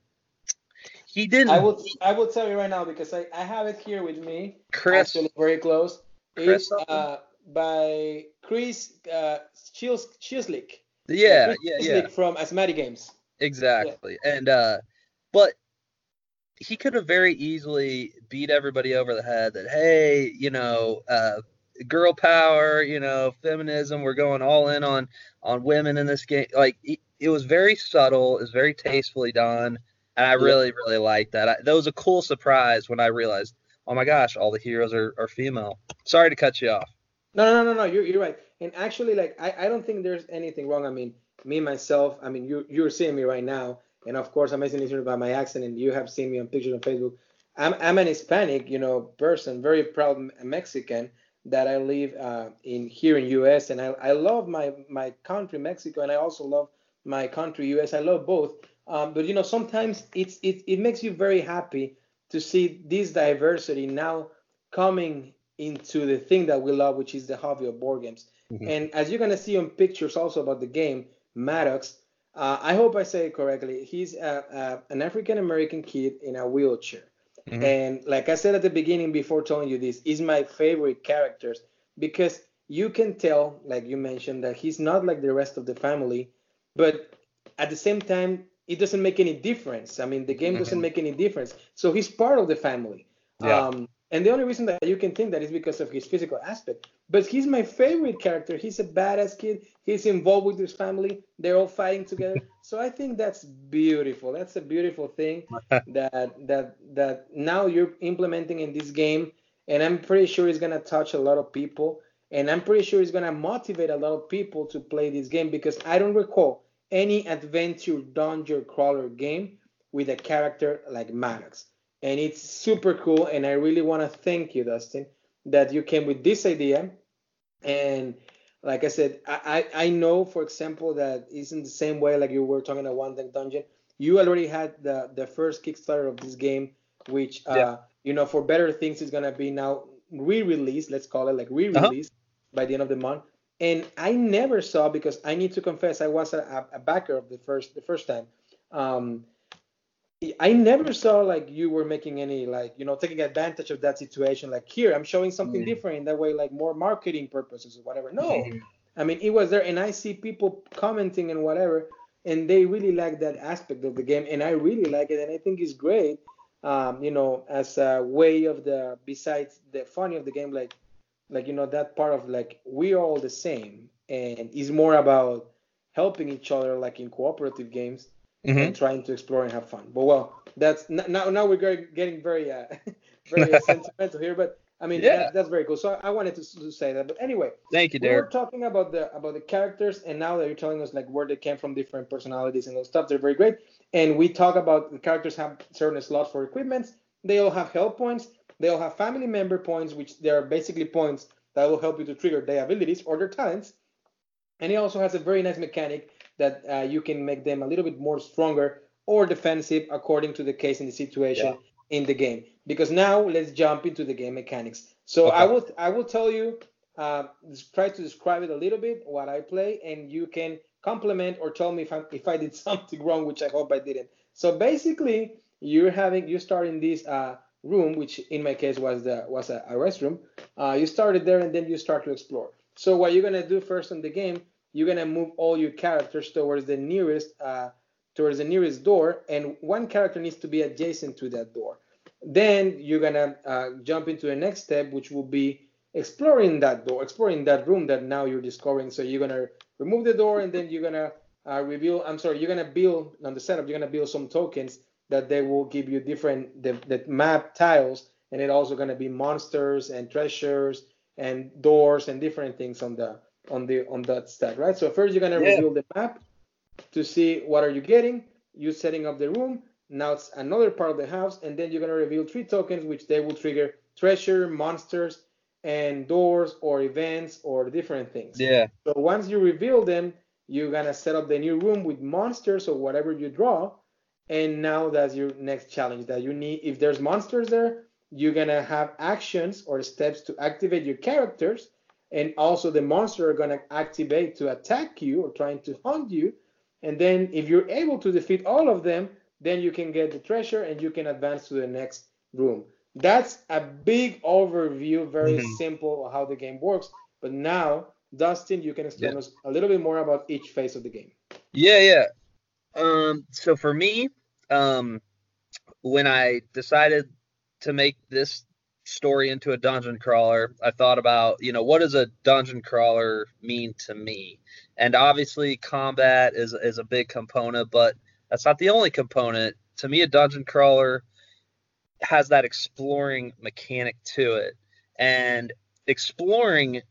he didn't. I will I will tell you right now because I, I have it here with me. Chris, actually very close. Chris, it's, uh, by Chris uh, Cieslik. Yeah, Chris yeah, yeah. From Asmadi Games. Exactly, yeah. and uh, but he could have very easily beat everybody over the head that hey, you know, uh, girl power, you know, feminism. We're going all in on on women in this game. Like it, it was very subtle. It was very tastefully done, and I really really liked that. I, that was a cool surprise when I realized, oh my gosh, all the heroes are, are female. Sorry to cut you off. No, no, no, no, You're you're right. And actually, like I, I don't think there's anything wrong. I mean, me myself. I mean, you you're seeing me right now, and of course, I'm listening by my accent, and you have seen me on pictures on Facebook. I'm I'm an Hispanic, you know, person, very proud Mexican that I live uh, in here in U.S. and I, I love my my country Mexico and I also love my country U.S. I love both. Um, but you know sometimes it's it, it makes you very happy to see this diversity now coming into the thing that we love, which is the hobby of board games. Mm-hmm. And as you're gonna see on pictures also about the game, Maddox. Uh, I hope I say it correctly. He's a, a, an African American kid in a wheelchair. Mm-hmm. And like I said at the beginning before telling you this, is my favorite characters because you can tell, like you mentioned, that he's not like the rest of the family, but at the same time, it doesn't make any difference. I mean, the game doesn't mm-hmm. make any difference. So he's part of the family. Yeah. Um, and the only reason that you can think that is because of his physical aspect. But he's my favorite character. He's a badass kid. He's involved with his family. They're all fighting together. so I think that's beautiful. That's a beautiful thing that that that now you're implementing in this game. And I'm pretty sure it's gonna touch a lot of people. And I'm pretty sure it's gonna motivate a lot of people to play this game because I don't recall any adventure dungeon crawler game with a character like Maddox and it's super cool. And I really want to thank you, Dustin, that you came with this idea. And like I said, I, I know, for example, that isn't the same way like you were talking about One Deck Dungeon. You already had the the first Kickstarter of this game, which uh, yeah. you know for better things is gonna be now re-released. Let's call it like re-released uh-huh. by the end of the month. And I never saw because I need to confess I was a, a backer of the first the first time. Um, I never saw like you were making any like you know taking advantage of that situation. Like here, I'm showing something mm. different in that way, like more marketing purposes or whatever. No, mm. I mean it was there, and I see people commenting and whatever, and they really like that aspect of the game, and I really like it, and I think it's great. Um, you know, as a way of the besides the funny of the game, like like you know that part of like we're all the same, and it's more about helping each other, like in cooperative games mm-hmm. and trying to explore and have fun. But well, that's now now we're getting very uh, very sentimental here, but I mean yeah. that, that's very cool. So I wanted to, to, say that. But anyway, thank you, Derek. We were talking about the about the characters, and now that you're telling us like where they came from, different personalities and those stuff, they're very great. And we talk about the characters have certain slots for equipments. They all have health points. They all have family member points, which they are basically points that will help you to trigger their abilities or their talents. And he also has a very nice mechanic that uh, you can make them a little bit more stronger or defensive according to the case and the situation yeah. in the game. Because now let's jump into the game mechanics. So okay. I will I will tell you uh, try to describe it a little bit what I play, and you can compliment or tell me if I if I did something wrong, which I hope I didn't. So basically, you're having you start in this uh, room, which in my case was the was a, a restroom. Uh, you started there, and then you start to explore. So what you're gonna do first in the game you're gonna move all your characters towards the nearest uh, towards the nearest door, and one character needs to be adjacent to that door. Then you're gonna uh, jump into the next step, which will be exploring that door, exploring that room that now you're discovering. So you're gonna remove the door, and then you're gonna uh, reveal. I'm sorry, you're gonna build on the setup. You're gonna build some tokens that they will give you different the, the map tiles, and it also gonna be monsters and treasures and doors and different things on the on the on that stack, right? So first you're gonna yeah. reveal the map to see what are you getting. You setting up the room. Now it's another part of the house, and then you're gonna reveal three tokens, which they will trigger treasure, monsters, and doors or events or different things. Yeah. So once you reveal them, you're gonna set up the new room with monsters or whatever you draw, and now that's your next challenge that you need. If there's monsters there, you're gonna have actions or steps to activate your characters, and also the monster are gonna activate to attack you or trying to hunt you. And then if you're able to defeat all of them, then you can get the treasure and you can advance to the next room. That's a big overview, very mm-hmm. simple how the game works. But now, Dustin, you can explain yeah. us a little bit more about each phase of the game. Yeah, yeah. Um, so for me, um, when I decided to make this story into a dungeon crawler, I thought about, you know, what does a dungeon crawler mean to me? And obviously, combat is is a big component, but that's not the only component. To me, a dungeon crawler has that exploring mechanic to it. And exploring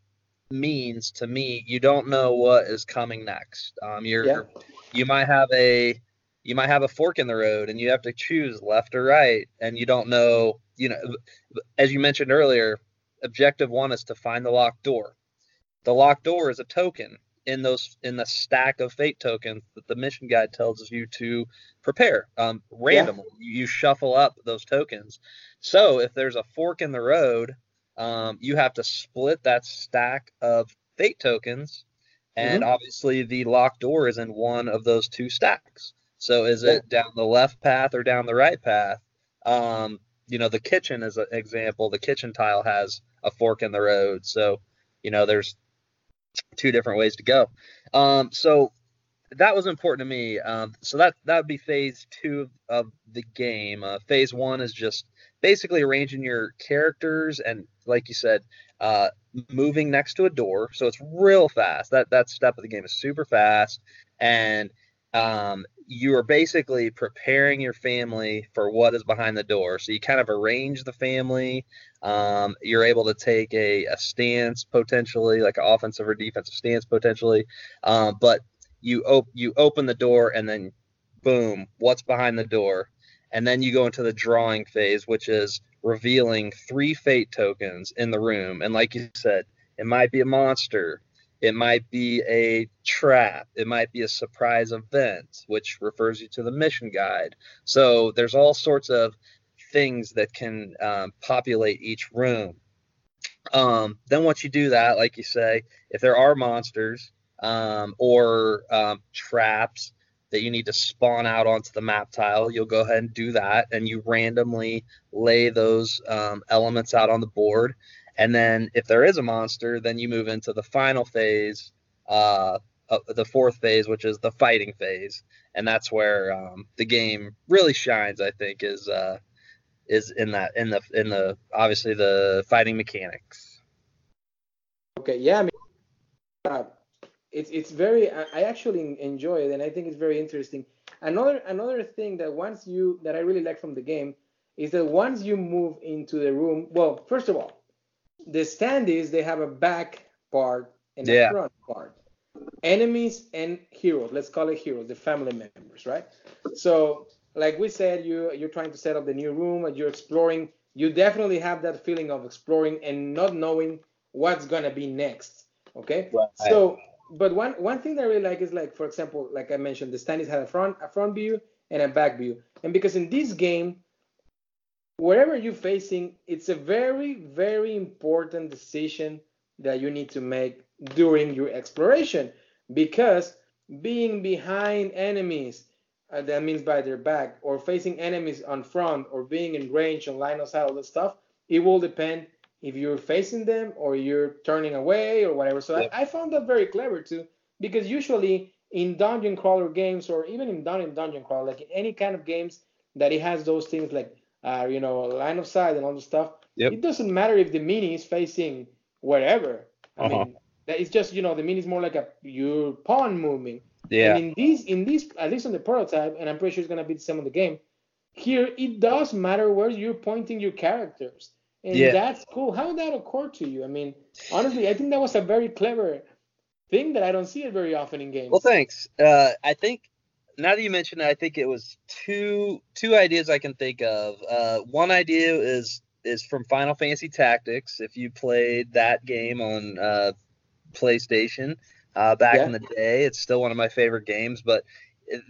means to me you don't know what is coming next. Um, you're yeah. you might have a you might have a fork in the road and you have to choose left or right and you don't know you know as you mentioned earlier objective one is to find the locked door the locked door is a token in those in the stack of fate tokens that the mission guide tells you to prepare um, randomly. Yeah. You, you, shuffle up those tokens. So if there's a fork in the road, um, you have to split that stack of fate tokens, and mm-hmm. obviously the locked door is in one of those two stacks. So is it down the left path or down the right path? Um, you know, the kitchen is an example. The kitchen tile has a fork in the road. So, you know, there's two different ways to go. Um, so that was important to me. Um, so that that would be phase two of the game. Uh, phase one is just basically arranging your characters and, like you said, uh, moving next to a door. So it's real fast. That that step of the game is super fast, and um, you are basically preparing your family for what is behind the door. So you kind of arrange the family. Um, you're able to take a, a, stance potentially, like an offensive or defensive stance potentially. Um, but you op- you open the door and then boom, what's behind the door? And then you go into the drawing phase, which is revealing three fate tokens in the room. And like you said, it might be a monster, it might be a trap. It might be a surprise event, which refers you to the mission guide. So there's all sorts of things that can um, populate each room. Um, then once you do that, like you say, if there are monsters um, or um, traps that you need to spawn out onto the map tile, you'll go ahead and do that, and you randomly lay those um, elements out on the board and then if there is a monster, then you move into the final phase, uh, uh, the fourth phase, which is the fighting phase, and that's where um, the game really shines. I think is uh, is in that in the in the obviously the fighting mechanics. Okay, yeah, I mean, uh, it's it's very I actually enjoy it, and I think it's very interesting. Another another thing that once you that I really like from the game is that once you move into the room, well, first of all, the standees they have a back part and a yeah. front part. Enemies and heroes, let's call it heroes, the family members, right? So, like we said, you you're trying to set up the new room and you're exploring. You definitely have that feeling of exploring and not knowing what's gonna be next. Okay. Right. So, but one one thing that I really like is like, for example, like I mentioned, the standees had a front a front view and a back view, and because in this game wherever you're facing, it's a very, very important decision that you need to make during your exploration because being behind enemies, uh, that means by their back, or facing enemies on front, or being in range on line of sight, all that stuff, it will depend if you're facing them or you're turning away or whatever. So yep. I, I, found that very clever too because usually in dungeon crawler games or even in dungeon dungeon crawler, like any kind of games that it has those things like uh, you know line of sight and all the stuff. Yep. It doesn't matter if the mini is facing wherever. I uh-huh. mean, it's just you know the mini is more like a your pawn moving. Yeah. And in these in these at least on the prototype, and I'm pretty sure it's gonna be the same on the game. Here it does matter where you're pointing your characters. And yeah. that's cool. How did that occur to you? I mean, honestly, I think that was a very clever thing that I don't see it very often in games. Well, thanks. Uh, I think now that you mentioned it, I think it was two two ideas I can think of. Uh, one idea is is from Final Fantasy Tactics. If you played that game on uh, PlayStation uh, back yeah. in the day, it's still one of my favorite games. But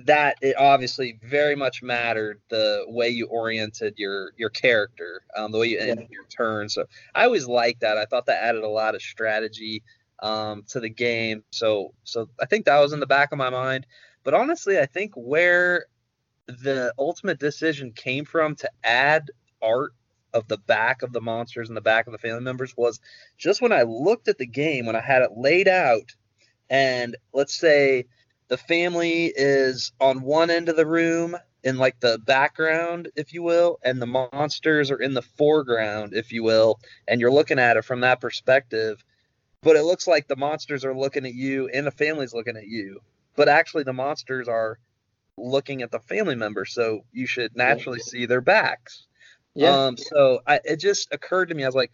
that it obviously very much mattered the way you oriented your your character, um, the way you ended yeah. your turn. So I always liked that. I thought that added a lot of strategy um, to the game. So so I think that was in the back of my mind. But honestly, I think where the ultimate decision came from to add art of the back of the monsters and the back of the family members was just when I looked at the game when I had it laid out and let's say the family is on one end of the room in like the background if you will and the monsters are in the foreground if you will and you're looking at it from that perspective but it looks like the monsters are looking at you and the family's looking at you but actually the monsters are looking at the family members so you should naturally see their backs yeah. um so I, it just occurred to me i was like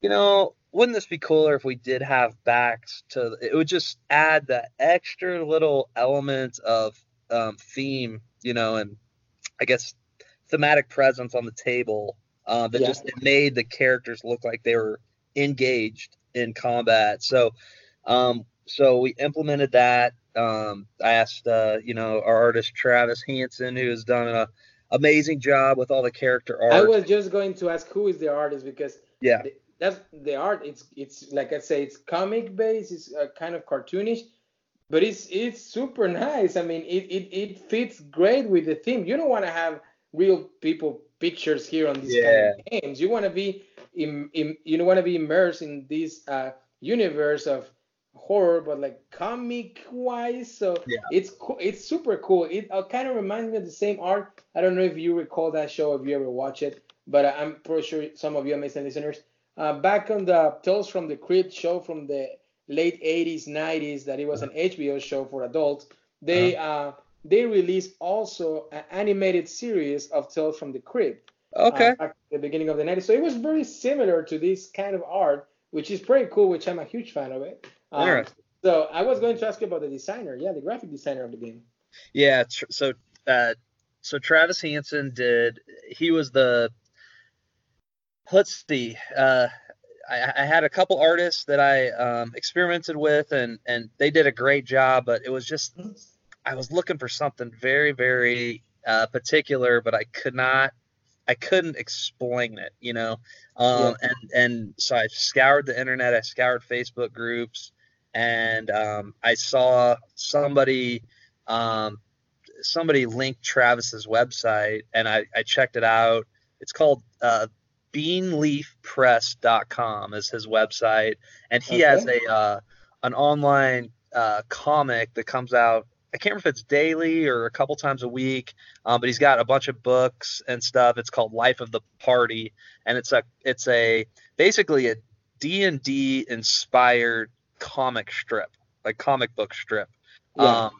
you know wouldn't this be cooler if we did have backs to it would just add that extra little element of um, theme you know and i guess thematic presence on the table uh, that yeah. just it made the characters look like they were engaged in combat. So, um, so we implemented that. Um, I asked, uh, you know, our artist Travis Hanson, who has done an amazing job with all the character art. I was just going to ask who is the artist because yeah, the, that's the art. It's it's like I say, it's comic based. It's uh, kind of cartoonish, but it's it's super nice. I mean, it it, it fits great with the theme. You don't want to have real people pictures here on these yeah. kind of games. You want to be in, in, you don't want to be immersed in this uh, universe of horror, but like comic wise. So yeah. it's cool. It's super cool. It uh, kind of reminds me of the same art. I don't know if you recall that show, if you ever watch it, but I'm pretty sure some of you amazing listeners. Uh, back on the Tales from the Crypt show from the late 80s, 90s, that it was an HBO show for adults. They uh-huh. uh, they released also an animated series of Tales from the Crypt. Okay. Uh, at the beginning of the 90s. So it was very similar to this kind of art, which is pretty cool, which I'm a huge fan of it. Um, so I was going to ask you about the designer, yeah, the graphic designer of the game. Yeah, tr- so uh, so Travis Hanson did. He was the. Let's see. Uh, I, I, had a couple artists that I um, experimented with, and and they did a great job. But it was just I was looking for something very very uh, particular, but I could not I couldn't explain it, you know. Um, yeah. and and so I scoured the internet, I scoured Facebook groups, and um, I saw somebody um, somebody linked Travis's website, and I, I checked it out. It's called uh, beanleafpress.com is his website, and he okay. has a uh, an online uh, comic that comes out I can't remember if it's daily or a couple times a week, um, but he's got a bunch of books and stuff. It's called Life of the Party, and it's a it's a basically a D and D inspired comic strip, like comic book strip. Yeah. Um,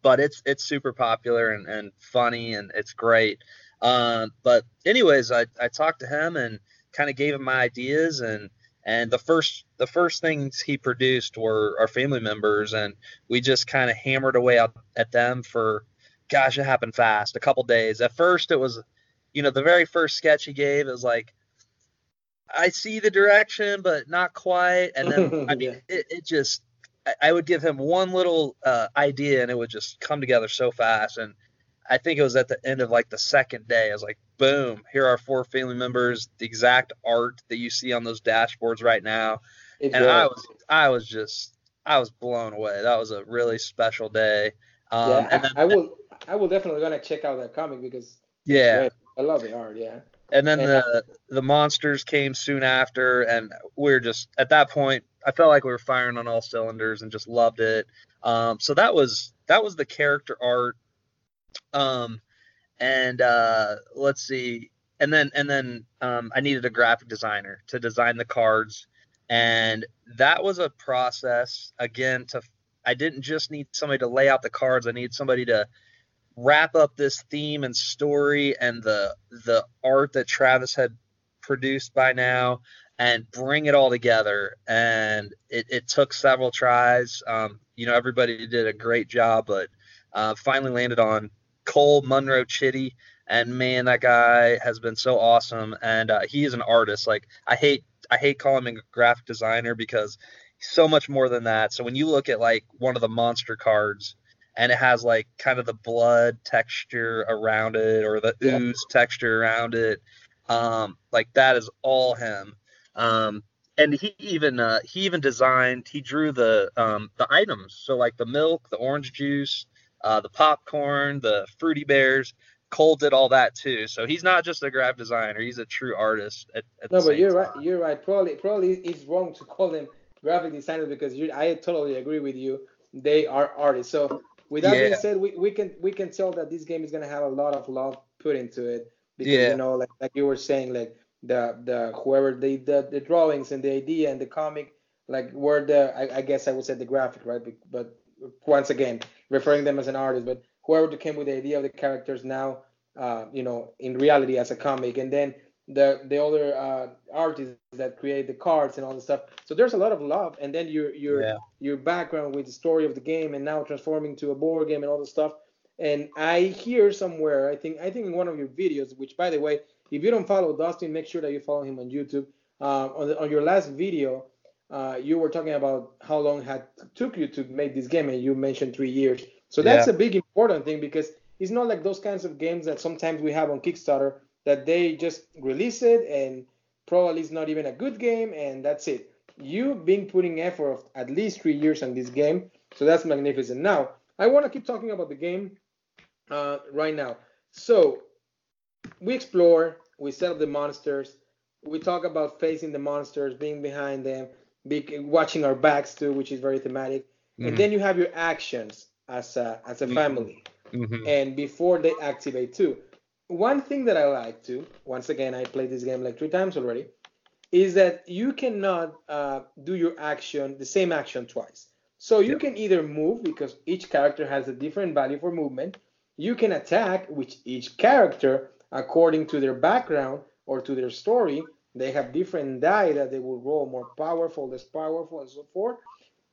but it's it's super popular and, and funny and it's great. Um, but anyways, I, I talked to him and kind of gave him my ideas and and the first the first things he produced were our family members and we just kind of hammered away at them for gosh it happened fast a couple days at first it was you know the very first sketch he gave was like i see the direction but not quite and then i mean it, it just I, would give him one little uh, idea and it would just come together so fast and I think it was at the end of like the second day. I was like, boom, here are four family members, the exact art that you see on those dashboards right now. It and does. I was I was just I was blown away. That was a really special day. Um, yeah, and then, I, I will I will definitely gonna check out that comic because yeah, I love the art. Yeah. And then and the the monsters came soon after, and we are just at that point I felt like we were firing on all cylinders and just loved it. Um, so that was that was the character art. Um, and uh, let's see, and then and then um, I needed a graphic designer to design the cards, and that was a process again. To I didn't just need somebody to lay out the cards. I need somebody to wrap up this theme and story and the the art that Travis had produced by now and bring it all together. And it, it took several tries. Um, you know, everybody did a great job, but uh, finally landed on Cole Munro Chitty. And man, that guy has been so awesome. And uh, he is an artist. Like I hate I hate calling him a graphic designer because he's so much more than that. So when you look at like one of the monster cards and it has like kind of the blood texture around it or the yeah. ooze texture around it, um, like that is all him. Um, and he even uh, he even designed he drew the um, the items so like the milk the orange juice uh, the popcorn the fruity bears cole did all that too so he's not just a graphic designer he's a true artist at, at no but you're time. right you're right probably probably it's wrong to call them graphic designers because you i totally agree with you they are artists so with that yeah. being said we, we can we can tell that this game is going to have a lot of love put into it because yeah. you know like, like you were saying like the the whoever the, the the drawings and the idea and the comic like were the I, I guess I would say the graphic right but once again referring them as an artist but whoever came with the idea of the characters now uh, you know in reality as a comic and then the the other uh, artists that create the cards and all the stuff so there's a lot of love and then your your yeah. your background with the story of the game and now transforming to a board game and all the stuff and I hear somewhere I think I think in one of your videos which by the way if you don't follow Dustin, make sure that you follow him on YouTube. Uh, on, the, on your last video, uh, you were talking about how long had took you to make this game, and you mentioned three years. So that's yeah. a big important thing because it's not like those kinds of games that sometimes we have on Kickstarter that they just release it and probably it's not even a good game and that's it. You've been putting effort of at least three years on this game, so that's magnificent. Now I want to keep talking about the game uh, right now. So we explore, we set up the monsters, we talk about facing the monsters, being behind them, be, watching our backs too, which is very thematic. Mm-hmm. And then you have your actions as a as a mm-hmm. family, mm-hmm. and before they activate too. One thing that I like to, once again, I played this game like three times already, is that you cannot uh, do your action the same action twice. So you can either move because each character has a different value for movement. You can attack, which each character according to their background or to their story. They have different die that they will roll more powerful, less powerful, and so forth.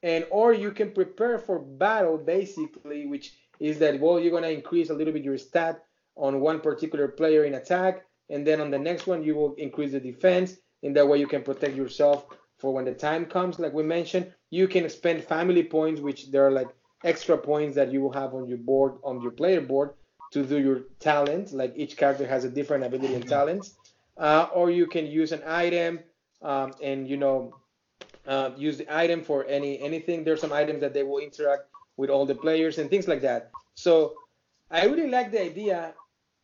And or you can prepare for battle basically, which is that well you're gonna increase a little bit your stat on one particular player in attack, and then on the next one you will increase the defense. In that way you can protect yourself for when the time comes. Like we mentioned, you can spend family points, which there are like extra points that you will have on your board on your player board to do your talent. Like each character has a different ability and talents. Uh, or you can use an item um, and you know uh, use the item for any anything. There's some items that they will interact with all the players and things like that. So I really like the idea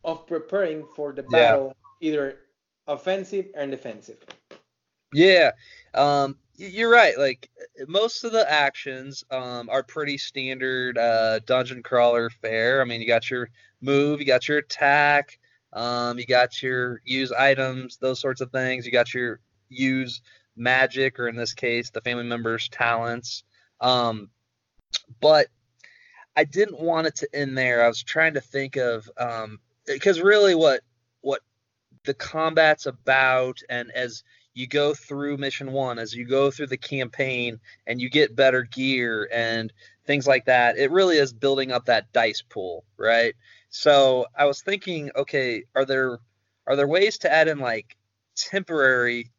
of preparing for the battle, yeah. either offensive and defensive. Yeah, um, you're right. Like most of the actions um, are pretty standard uh, dungeon crawler fare. I mean, you got your move, you got your attack, um, you got your use items, those sorts of things. You got your use magic, or in this case, the family member's talents. Um, but I didn't want it to end there. I was trying to think of because really what what the combat's about, and as you go through mission one, as you go through the campaign, and you get better gear and things like that, it really is building up that dice pool, right? So I was thinking, okay, are there are there ways to add in like temporary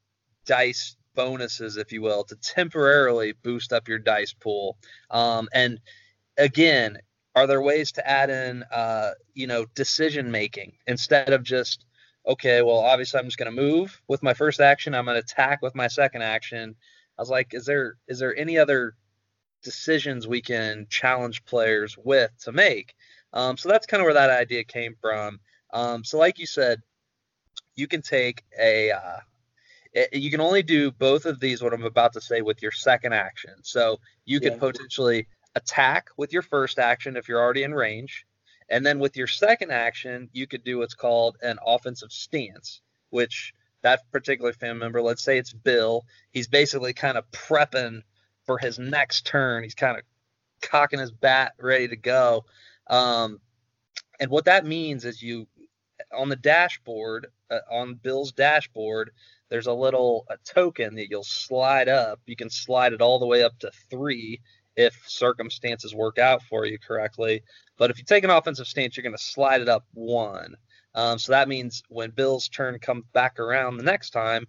dice bonuses, if you will, to temporarily boost up your dice pool? Um, and again, are there ways to add in, uh, you know, decision making instead of just, okay, well, obviously I'm just going to move with my first action, I'm going to attack with my second action. I was like, is there is there any other decisions we can challenge players with to make? Um, so that's kind of where that idea came from. Um, so like you said, you can take a uh, it, you can only do both of these, what I'm about to say, with your second action. So you could potentially attack with your first action if you're already in range. And then with your second action, you could do what's called an offensive stance, which that particular family member, let's say it's Bill, he's basically kind of prepping for his next turn. He's kind of cocking his bat, ready to go. Um, and what that means is you, on the dashboard, uh, on Bill's dashboard, there's a little a token that you'll slide up. You can slide it all the way up to three if circumstances work out for you correctly. But if you take an offensive stance, you're going to slide it up one. Um, so that means when Bill's turn comes back around the next time,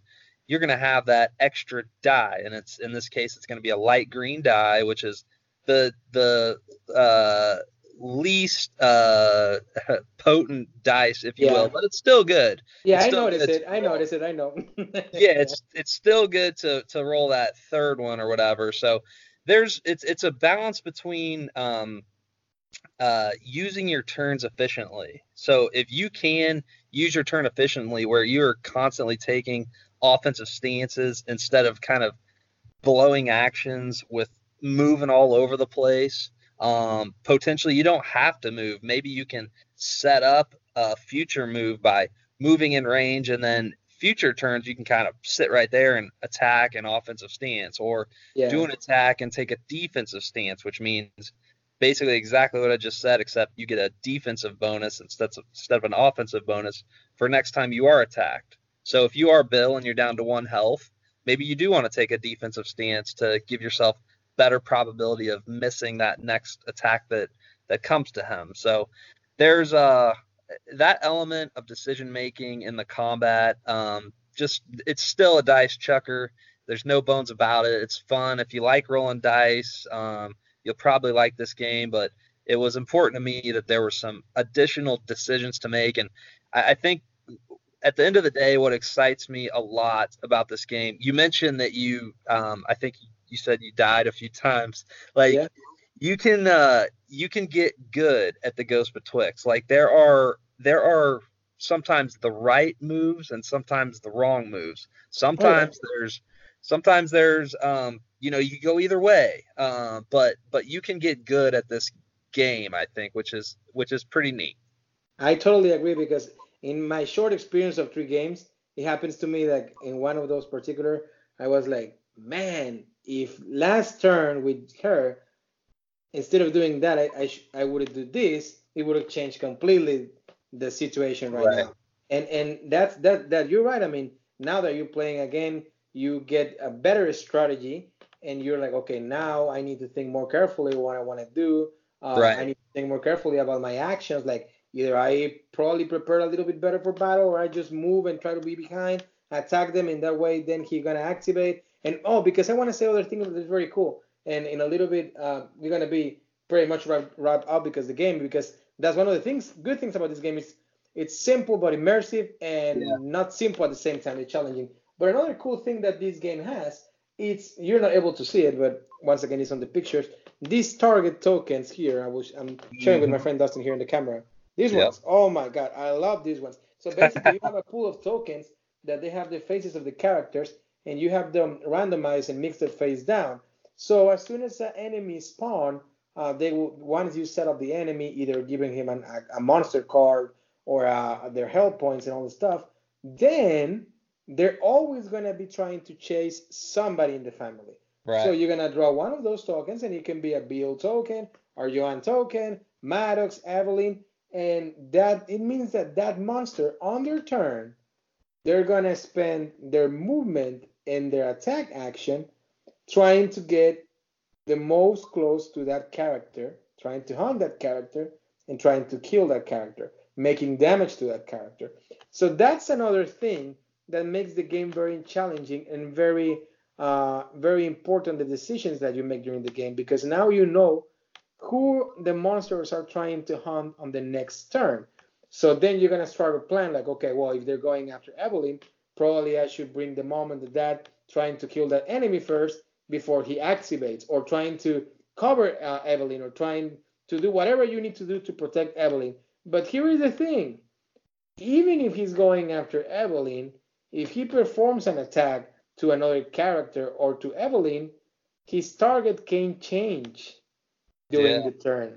you're going to have that extra die, and it's in this case it's going to be a light green die, which is the the uh, least uh, potent dice, if you yeah. will, but it's still good. Yeah, I noticed it. I noticed it. I know. yeah, it's it's still good to to roll that third one or whatever. So there's it's it's a balance between um, uh, using your turns efficiently. So if you can use your turn efficiently, where you're constantly taking offensive stances instead of kind of blowing actions with moving all over the place. Um, potentially, you don't have to move. Maybe you can set up a future move by moving in range and then future turns you can kind of sit right there and attack an offensive stance or yeah. do an attack and take a defensive stance which means basically exactly what i just said except you get a defensive bonus instead of, instead of an offensive bonus for next time you are attacked so if you are bill and you're down to one health maybe you do want to take a defensive stance to give yourself better probability of missing that next attack that that comes to him so there's a uh, that element of decision making in the combat, um, just it's still a dice chucker. There's no bones about it. It's fun. If you like rolling dice, um, you'll probably like this game. But it was important to me that there were some additional decisions to make, and I, I think at the end of the day, what excites me a lot about this game, you mentioned that you, um, I think you said you died a few times. Like yeah you can uh you can get good at the ghost betwixt like there are there are sometimes the right moves and sometimes the wrong moves. Sometimes oh, there's sometimes there's um you know you go either way uh, but but you can get good at this game i think which is which is pretty neat. I totally agree because in my short experience of three games it happens to me like in one of those particular i was like man if last turn with her instead of doing that, I I, sh- I would do this. It would have changed completely the situation right, right, now. And and that's that that you're right. I mean, now that you're playing again, you get a better strategy, and you're like, okay, now I need to think more carefully what I want to do. Uh, right. I need to think more carefully about my actions. Like either I probably prepare a little bit better for battle, or I just move and try to be behind, attack them in that way. Then he's gonna activate. And oh, because I want to say other thing that's very cool and in a little bit uh, we're gonna be pretty much wrap, wrap up because the game because that's one of the things good things about this game is it's simple but immersive and yeah. not simple at the same time it's challenging but another cool thing that this game has it's you're not able to see it but once again it's on the pictures these target tokens here i was i'm sharing mm-hmm. with my mm-hmm. friend dustin here in the camera these yeah. ones oh my god i love these ones so basically you have a pool of tokens that they have the faces of the characters and you have them randomized and mixed it face down so as soon as the enemy spawn, uh, they will once you set up the enemy, either giving him an, a, a, monster card or uh, their health points and all the stuff, then they're always gonna be trying to chase somebody in the family. Right. So you're gonna draw one of those tokens, and it can be a Bill token or Johan token, Maddox, Evelyn, and that it means that that monster on their turn, they're gonna spend their movement and their attack action trying to get the most close to that character, trying to hunt that character, and trying to kill that character, making damage to that character. So that's another thing that makes the game very challenging and very, uh, very important the decisions that you make during the game because now you know who the monsters are trying to hunt on the next turn. So then you're gonna start a plan like, okay, well, if they're going after Evelyn, probably I should bring the mom and the dad trying to kill that enemy first, before he activates or trying to cover uh, Evelyn or trying to do whatever you need to do to protect Evelyn. But here is the thing even if he's going after Evelyn, if he performs an attack to another character or to Evelyn, his target can change during yeah. the turn.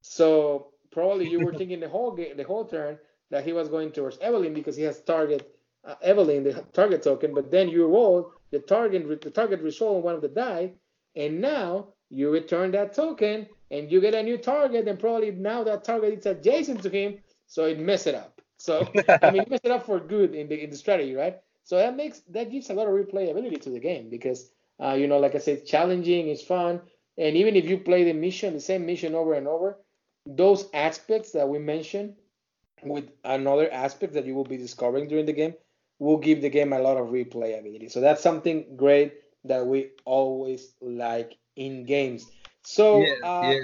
So probably you were thinking the whole game, the whole turn that he was going towards Evelyn because he has target uh, Evelyn, the target token, but then you roll the target the target result on one of the die, and now you return that token and you get a new target, and probably now that target is adjacent to him, so it mess it up. So I mean, you mess it up for good in the in the strategy, right? So that makes that gives a lot of replayability to the game because uh, you know, like I said, challenging is fun, and even if you play the mission, the same mission over and over, those aspects that we mentioned with another aspect that you will be discovering during the game will give the game a lot of replayability. So that's something great that we always like in games. So yeah, uh, yeah.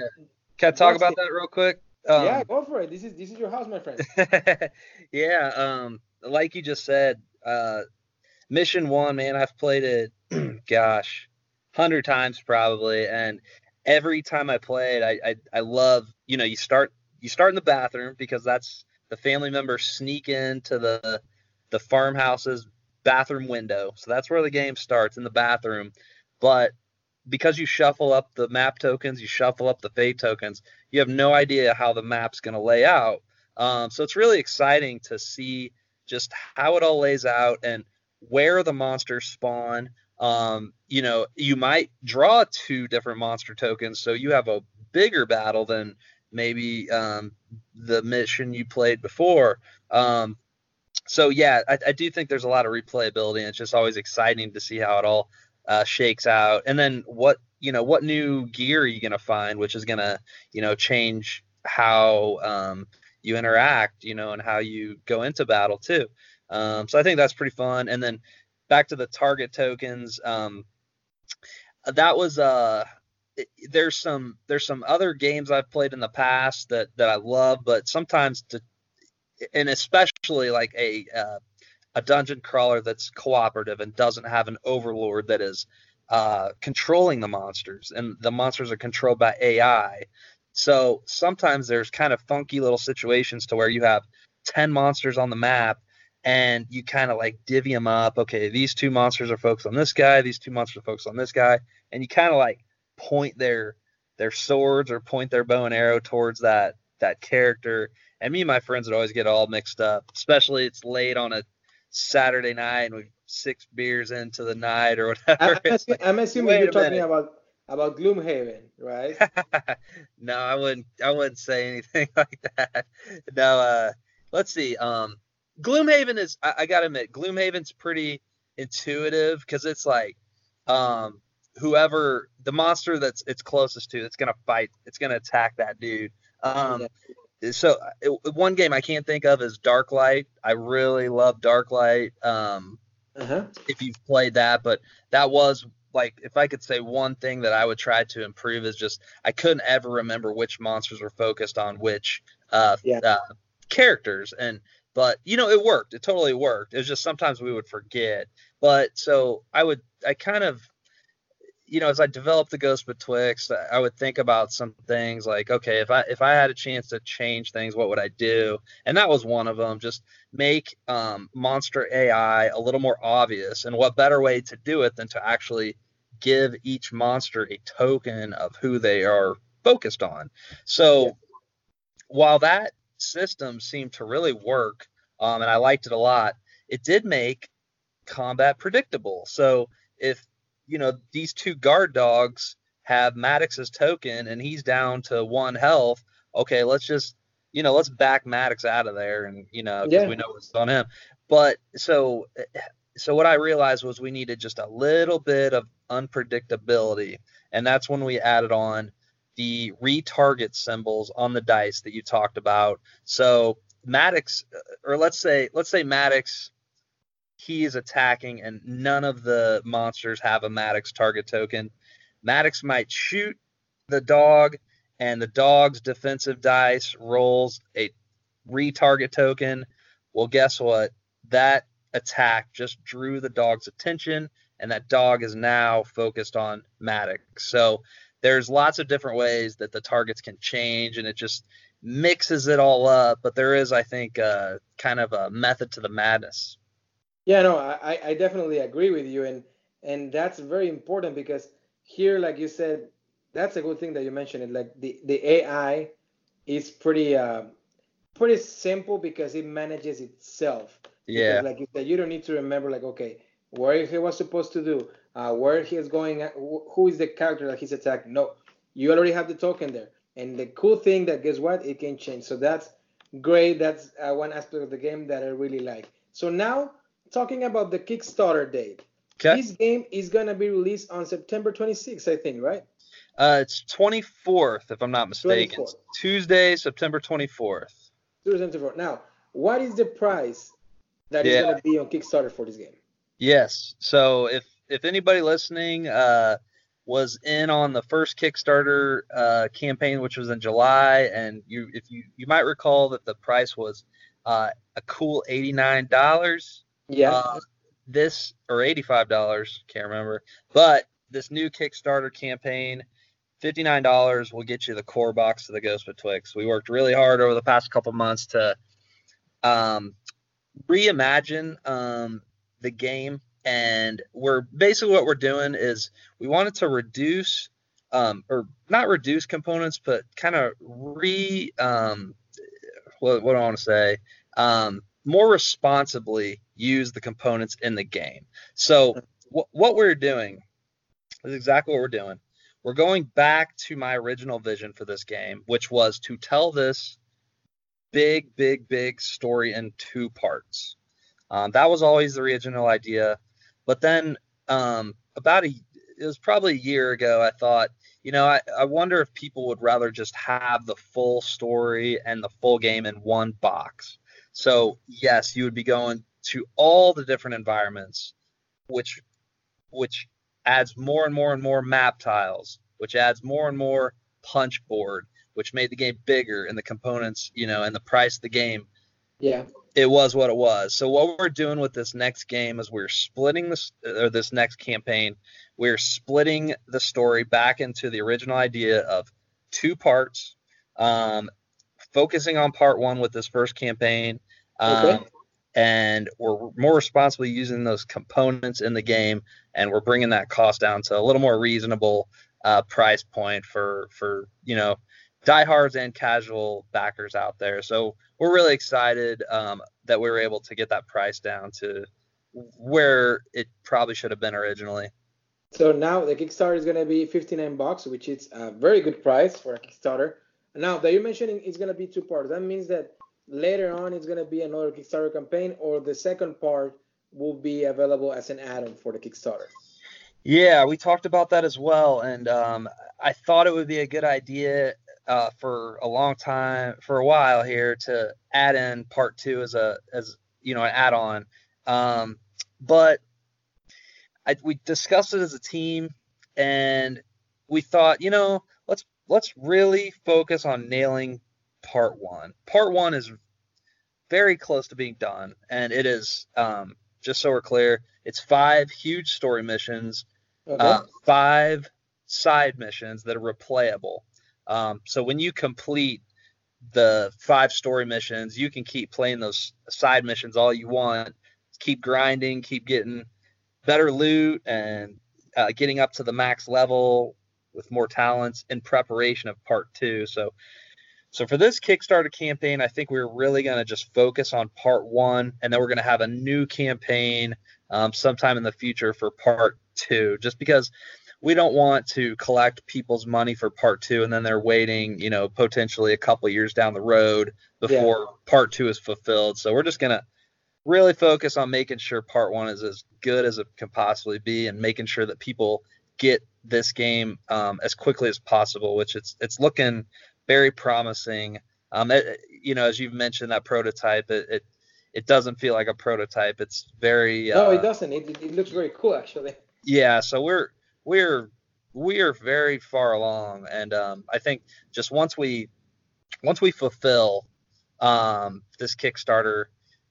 can I talk about that real quick? Um, yeah, go for it. This is this is your house, my friend. yeah, um, like you just said, uh, Mission One, man, I've played it, gosh, hundred times probably, and every time I play it, I, I I love. You know, you start you start in the bathroom because that's the family members sneak into the the farmhouse's bathroom window. So that's where the game starts in the bathroom. But because you shuffle up the map tokens, you shuffle up the fate tokens, you have no idea how the map's going to lay out. Um, so it's really exciting to see just how it all lays out and where the monsters spawn. Um, you know, you might draw two different monster tokens, so you have a bigger battle than maybe um, the mission you played before. Um, so yeah, I, I, do think there's a lot of replayability, and it's just always exciting to see how it all uh, shakes out. And then what you know, what new gear are you gonna find, which is gonna you know change how um, you interact, you know, and how you go into battle too. Um, so I think that's pretty fun. And then back to the target tokens. Um, that was uh there's some there's some other games I've played in the past that that I love, but sometimes to and especially like a uh, a dungeon crawler that's cooperative and doesn't have an overlord that is uh, controlling the monsters, and the monsters are controlled by AI. So sometimes there's kind of funky little situations to where you have 10 monsters on the map and you kind of like divvy them up. Okay, these two monsters are focused on this guy, these two monsters are focused on this guy, and you kind of like point their their swords or point their bow and arrow towards that that character. And me and my friends would always get all mixed up, especially it's late on a Saturday night and we've six beers into the night or whatever. I'm, assuming, like, I'm assuming you're talking about about Gloomhaven, right? no, I wouldn't. I wouldn't say anything like that. No, uh, let's see. Um, Gloomhaven is. I, I gotta admit, Gloomhaven's pretty intuitive because it's like, um, whoever the monster that's it's closest to, it's gonna fight. It's gonna attack that dude. Um, so it, one game I can't think of is Darklight. I really love Darklight. Um, uh-huh. If you've played that, but that was like if I could say one thing that I would try to improve is just I couldn't ever remember which monsters were focused on which uh, yeah. uh, characters, and but you know it worked. It totally worked. It was just sometimes we would forget. But so I would I kind of you know, as I developed the Ghost Betwixt, I would think about some things like, okay, if I if I had a chance to change things, what would I do? And that was one of them. Just make um, monster AI a little more obvious. And what better way to do it than to actually give each monster a token of who they are focused on? So yeah. while that system seemed to really work, um, and I liked it a lot, it did make combat predictable. So if you know, these two guard dogs have Maddox's token and he's down to one health. Okay, let's just, you know, let's back Maddox out of there and, you know, because yeah. we know what's on him. But so, so what I realized was we needed just a little bit of unpredictability. And that's when we added on the retarget symbols on the dice that you talked about. So Maddox, or let's say, let's say Maddox he is attacking and none of the monsters have a Maddox target token. Maddox might shoot the dog, and the dog's defensive dice rolls a retarget token. Well, guess what? That attack just drew the dog's attention, and that dog is now focused on Maddox. So there's lots of different ways that the targets can change, and it just mixes it all up. But there is, I think, uh, kind of a method to the madness. Yeah, no, I, I definitely agree with you, and and that's very important because here, like you said, that's a good thing that you mentioned it. Like the the AI is pretty uh, pretty simple because it manages itself. Yeah. Because, like you said, you don't need to remember like okay, where he was supposed to do, uh, where he is going, who is the character that he's attacking. No, you already have the token there. And the cool thing that guess what, it can change. So that's great. That's uh, one aspect of the game that I really like. So now talking about the Kickstarter date. Okay. This game is gonna be released on September 26th, I think, right? Uh, it's 24th, if I'm not mistaken. 24th. Tuesday, September 24th. Tuesday, 24th. Now, what is the price that yeah. is gonna be on Kickstarter for this game? Yes. So if if anybody listening uh, was in on the first Kickstarter uh, campaign, which was in July, and you if you you might recall that the price was uh, a cool eighty nine dollars. Yeah. Uh, this or eighty five dollars, can't remember, but this new Kickstarter campaign. $59 will get you the core box of the Ghost Betwixt. We worked really hard over the past couple months to um, reimagine um, the game and we're basically what we're doing is we wanted to reduce um, or not reduce components but kind of re um, what, what do i want to say um, more responsibly use the components in the game so w- what we're doing is exactly what we're doing we're going back to my original vision for this game which was to tell this big big big story in two parts um, that was always the original idea. But then um, about a it was probably a year ago, I thought, you know, I, I wonder if people would rather just have the full story and the full game in one box. So yes, you would be going to all the different environments, which which adds more and more and more map tiles, which adds more and more punch board, which made the game bigger and the components, you know, and the price of the game yeah. It was what it was. So what we're doing with this next game is we're splitting this or this next campaign, we're splitting the story back into the original idea of two parts, um, focusing on part one with this first campaign. Um, okay. And we're more responsibly using those components in the game, and we're bringing that cost down to a little more reasonable uh, price point for for you know diehards and casual backers out there. So we're really excited um, that we were able to get that price down to where it probably should have been originally. So now the Kickstarter is going to be 59 bucks, which is a very good price for a Kickstarter. Now that you're mentioning it's going to be two parts, that means that later on it's going to be another Kickstarter campaign, or the second part will be available as an add-on for the Kickstarter. Yeah, we talked about that as well, and um, I thought it would be a good idea uh, for a long time, for a while here, to add in part two as a as you know an add-on. Um, but I, we discussed it as a team, and we thought, you know, let's let's really focus on nailing part one. Part one is very close to being done, and it is um, just so we're clear, it's five huge story missions, okay. uh, five side missions that are replayable. Um, so when you complete the five story missions, you can keep playing those side missions all you want. Keep grinding, keep getting better loot, and uh, getting up to the max level with more talents in preparation of part two. So, so for this Kickstarter campaign, I think we're really going to just focus on part one, and then we're going to have a new campaign um, sometime in the future for part two, just because we don't want to collect people's money for part two and then they're waiting, you know, potentially a couple years down the road before yeah. part two is fulfilled. So we're just gonna really focus on making sure part one is as good as it can possibly be and making sure that people get this game um, as quickly as possible, which it's it's looking very promising. Um, it, you know, as you've mentioned that prototype, it, it it doesn't feel like a prototype. It's very no, uh, it doesn't. It, it looks very cool actually. Yeah, so we're we're we are very far along, and um, I think just once we once we fulfill um, this Kickstarter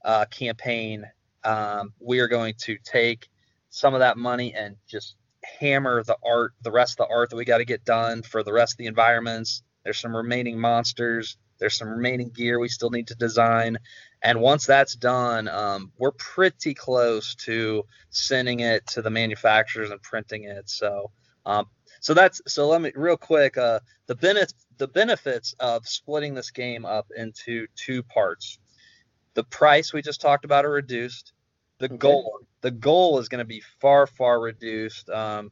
uh, campaign, um, we are going to take some of that money and just hammer the art, the rest of the art that we got to get done for the rest of the environments. There's some remaining monsters There's some remaining gear we still need to design. And once that's done, um, we're pretty close to sending it to the manufacturers and printing it. So, um, so that's so. Let me real quick. Uh, the benefits the benefits of splitting this game up into two parts. The price we just talked about are reduced. The okay. goal the goal is going to be far far reduced. Um,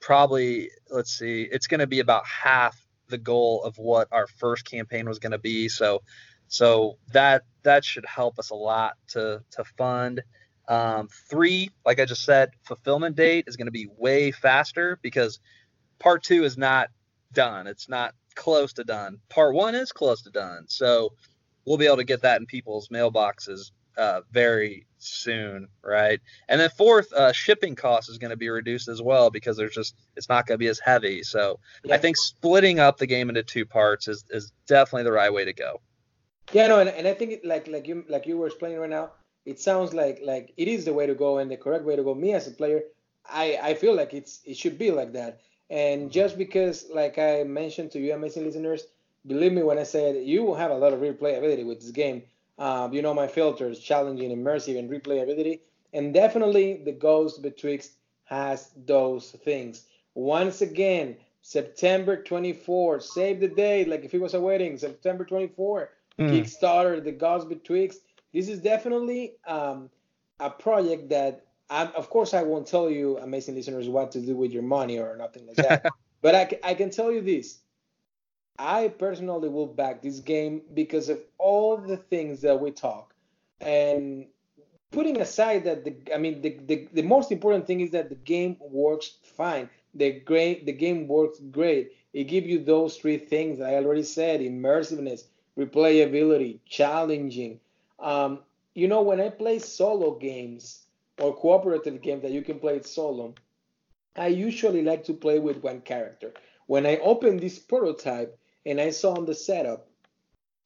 probably let's see, it's going to be about half the goal of what our first campaign was going to be. So so that that should help us a lot to to fund. Um, three, like I just said, fulfillment date is going to be way faster because part two is not done. It's not close to done. Part one is close to done. So we'll be able to get that in people's mailboxes uh, very soon, right? And then fourth, uh, shipping cost is going to be reduced as well because there's just it's not going to be as heavy. So yeah. I think splitting up the game into two parts is is definitely the right way to go. Yeah, no, and, and I think it, like like you like you were explaining right now, it sounds like like it is the way to go and the correct way to go. Me as a player, I I feel like it's it should be like that. And just because, like I mentioned to you, amazing listeners, believe me when I say you will have a lot of replayability with this game. Um, you know my filters, challenging, immersive, and replayability, and definitely the Ghost Betwixt has those things. Once again, September 24, save the date, like if it was a wedding, September 24 mm. Kickstarter, the Ghost Betwixt. This is definitely um, a project that, I, of course, I won't tell you, amazing listeners, what to do with your money or nothing like that. but I, I can tell you this. I personally will back this game because of all the things that we talk. And putting aside that the I mean the, the, the most important thing is that the game works fine. The great the game works great. It gives you those three things I already said: immersiveness, replayability, challenging. Um, you know, when I play solo games or cooperative games that you can play it solo, I usually like to play with one character. When I open this prototype and I saw on the setup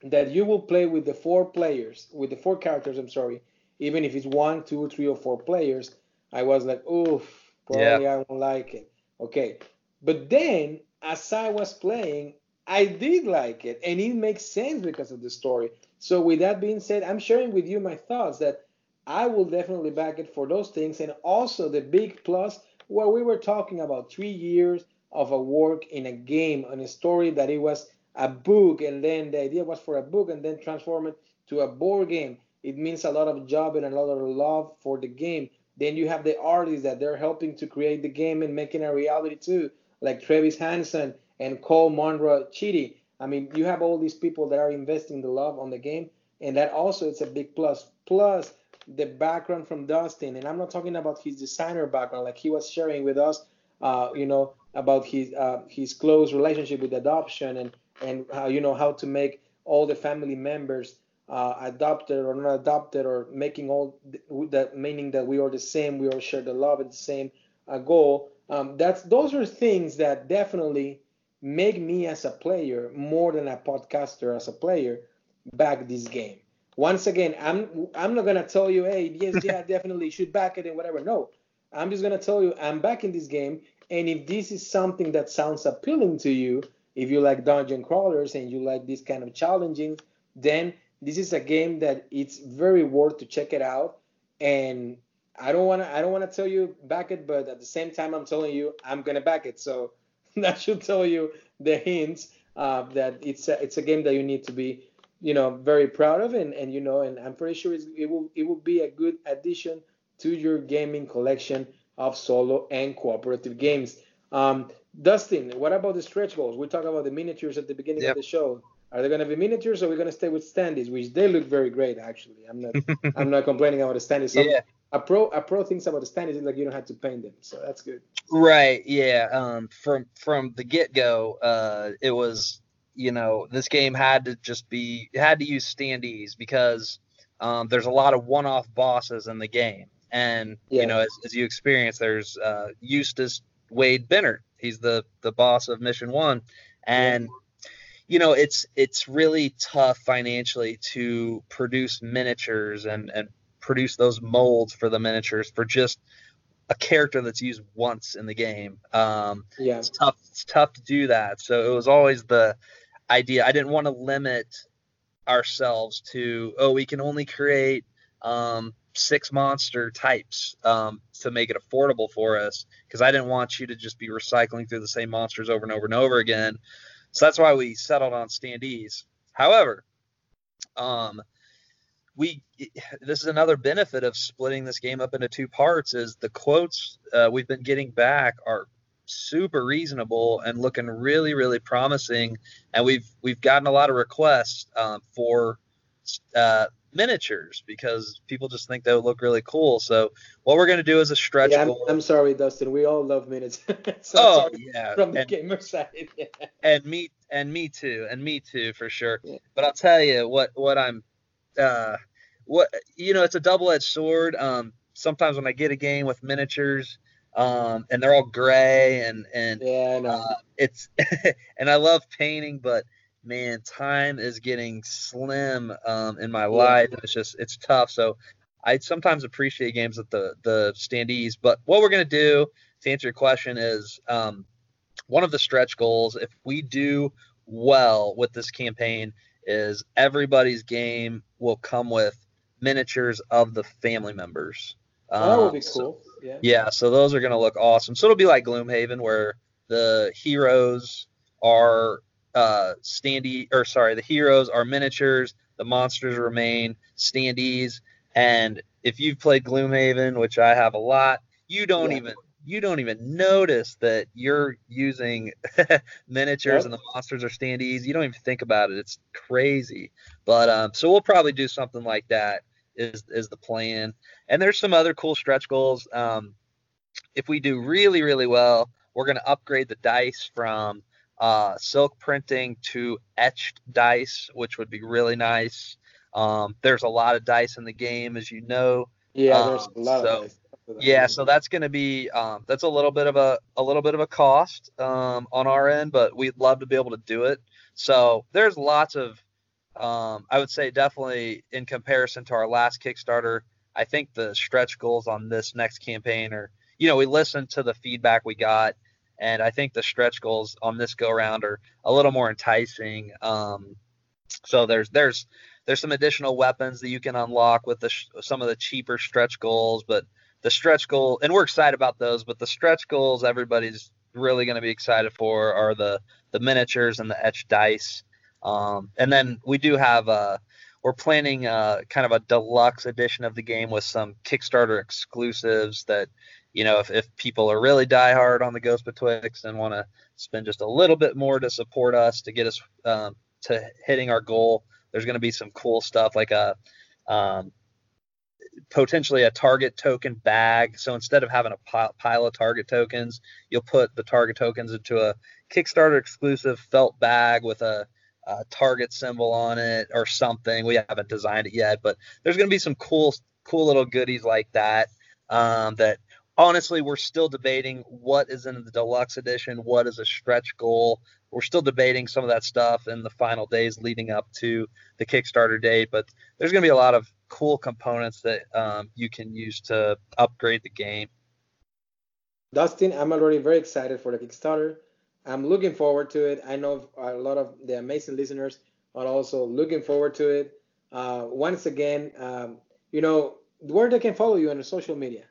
that you will play with the four players, with the four characters, I'm sorry, even if it's one, two, three, or four players, I was like, oof, probably yeah. I won't like it. Okay. But then as I was playing, I did like it, and it makes sense because of the story. So, with that being said, I'm sharing with you my thoughts that I will definitely back it for those things, and also the big plus where we were talking about three years of a work in a game, on a story that it was a book, and then the idea was for a book, and then transform it to a board game. It means a lot of job and a lot of love for the game. Then you have the artists that they're helping to create the game and making a reality too, like Travis Hanson and Cole Monroe Chitty. I mean, you have all these people that are investing the love on the game, and that also it's a big plus. Plus the background from Dustin, and I'm not talking about his designer background, like he was sharing with us, uh, you know, about his uh, his close relationship with adoption and and how you know how to make all the family members uh, adopted or not adopted or making all that meaning that we are the same, we all share the love and the same uh, goal. Um, that's those are things that definitely make me as a player more than a podcaster as a player back this game. Once again, I'm I'm not gonna tell you, hey, yes, yeah, definitely should back it and whatever. No, I'm just gonna tell you I'm back in this game, and if this is something that sounds appealing to you, if you like dungeon crawlers and you like this kind of challenging, then this is a game that it's very worth to check it out. And I don't wanna I don't wanna tell you back it, but at the same time I'm telling you I'm gonna back it. So that should tell you the hints uh, that it's a, it's a game that you need to be you know very proud of and, and you know and I'm pretty sure it will it will be a good addition to your gaming collection of solo and cooperative games. Um, Dustin, what about the stretch goals? We talked about the miniatures at the beginning yep. of the show. Are they going to be miniatures, or are we going to stay with standees, which they look very great actually? I'm not I'm not complaining about the standees. yeah a pro a pro things about the standees is like you don't have to paint them, so that's good. Right. Yeah. Um. From from the get go, uh, it was you know this game had to just be had to use standees because um, there's a lot of one off bosses in the game, and yeah. you know as, as you experience, there's uh, Eustace Wade Bennett. He's the the boss of Mission One, and yeah you know it's it's really tough financially to produce miniatures and and produce those molds for the miniatures for just a character that's used once in the game. Um, yeah, it's tough. It's tough to do that. So it was always the idea. I didn't want to limit ourselves to oh we can only create um, six monster types um, to make it affordable for us because I didn't want you to just be recycling through the same monsters over and over and over again. So that's why we settled on standees. However, um, we this is another benefit of splitting this game up into two parts is the quotes uh, we've been getting back are super reasonable and looking really really promising and we've we've gotten a lot of requests um, for uh, miniatures because people just think they would look really cool. So what we're going to do is a stretch yeah, I'm, I'm, sorry dustin. We all love miniatures so oh yeah. From the and, gamer side yeah. and me and me too and me too for sure. Yeah. but i'll tell you what what i'm uh what you know it's a double-edged sword. Um sometimes when i get a game with miniatures um, and they're all gray and and yeah, I uh, it's and I love painting, but man, time is getting slim um, in my life. It's just it's tough. So I sometimes appreciate games with the the standees. But what we're gonna do to answer your question is um, one of the stretch goals. If we do well with this campaign, is everybody's game will come with miniatures of the family members. Um, that would be cool. So, yeah. Yeah. So those are gonna look awesome. So it'll be like Gloomhaven, where the heroes are uh standee or sorry, the heroes are miniatures, the monsters remain standees, and if you've played Gloomhaven, which I have a lot, you don't yeah. even you don't even notice that you're using miniatures yep. and the monsters are standees. You don't even think about it. It's crazy. But um, so we'll probably do something like that is is the plan. And there's some other cool stretch goals. Um, if we do really really well, we're going to upgrade the dice from uh, silk printing to etched dice, which would be really nice. Um, there's a lot of dice in the game, as you know. Yeah, um, there's a lot so. Yeah, so that's going to be um, that's a little bit of a a little bit of a cost um, on our end, but we'd love to be able to do it. So there's lots of um, I would say definitely in comparison to our last Kickstarter, I think the stretch goals on this next campaign are, you know, we listened to the feedback we got, and I think the stretch goals on this go around are a little more enticing. Um, so there's there's there's some additional weapons that you can unlock with the some of the cheaper stretch goals, but the stretch goal, and we're excited about those, but the stretch goals everybody's really going to be excited for are the the miniatures and the etched dice. Um, and then we do have a we're planning uh, kind of a deluxe edition of the game with some Kickstarter exclusives that you know if, if people are really diehard on the Ghost Betwixt and want to spend just a little bit more to support us to get us um, to hitting our goal, there's going to be some cool stuff like a um, potentially a target token bag. So instead of having a pile of target tokens, you'll put the target tokens into a Kickstarter exclusive felt bag with a uh, target symbol on it or something. We haven't designed it yet, but there's going to be some cool, cool little goodies like that. Um, that honestly, we're still debating what is in the deluxe edition, what is a stretch goal. We're still debating some of that stuff in the final days leading up to the Kickstarter date, but there's going to be a lot of cool components that um, you can use to upgrade the game. Dustin, I'm already very excited for the Kickstarter. I'm looking forward to it. I know a lot of the amazing listeners are also looking forward to it. Uh, once again, um, you know, where they can follow you on social media.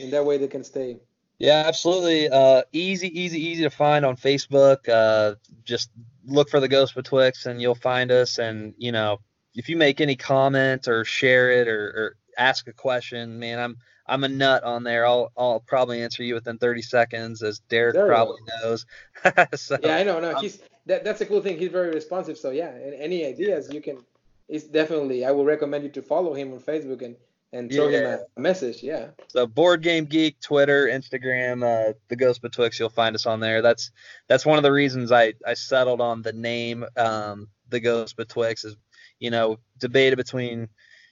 In that way, they can stay. Yeah, absolutely. Uh, easy, easy, easy to find on Facebook. Uh, just look for the Ghost Betwixt and you'll find us. And, you know, if you make any comment or share it or, or ask a question, man, I'm I'm a nut on there. I'll I'll probably answer you within 30 seconds, as Derek there probably knows. so, yeah, I know. No, um, he's that, that's a cool thing. He's very responsive. So yeah, any ideas you can. It's definitely. I will recommend you to follow him on Facebook and and throw yeah. him a message. Yeah. So board game geek, Twitter, Instagram, uh, the Ghost Betwixt. You'll find us on there. That's that's one of the reasons I I settled on the name um, the Ghost Betwixt is you know debated between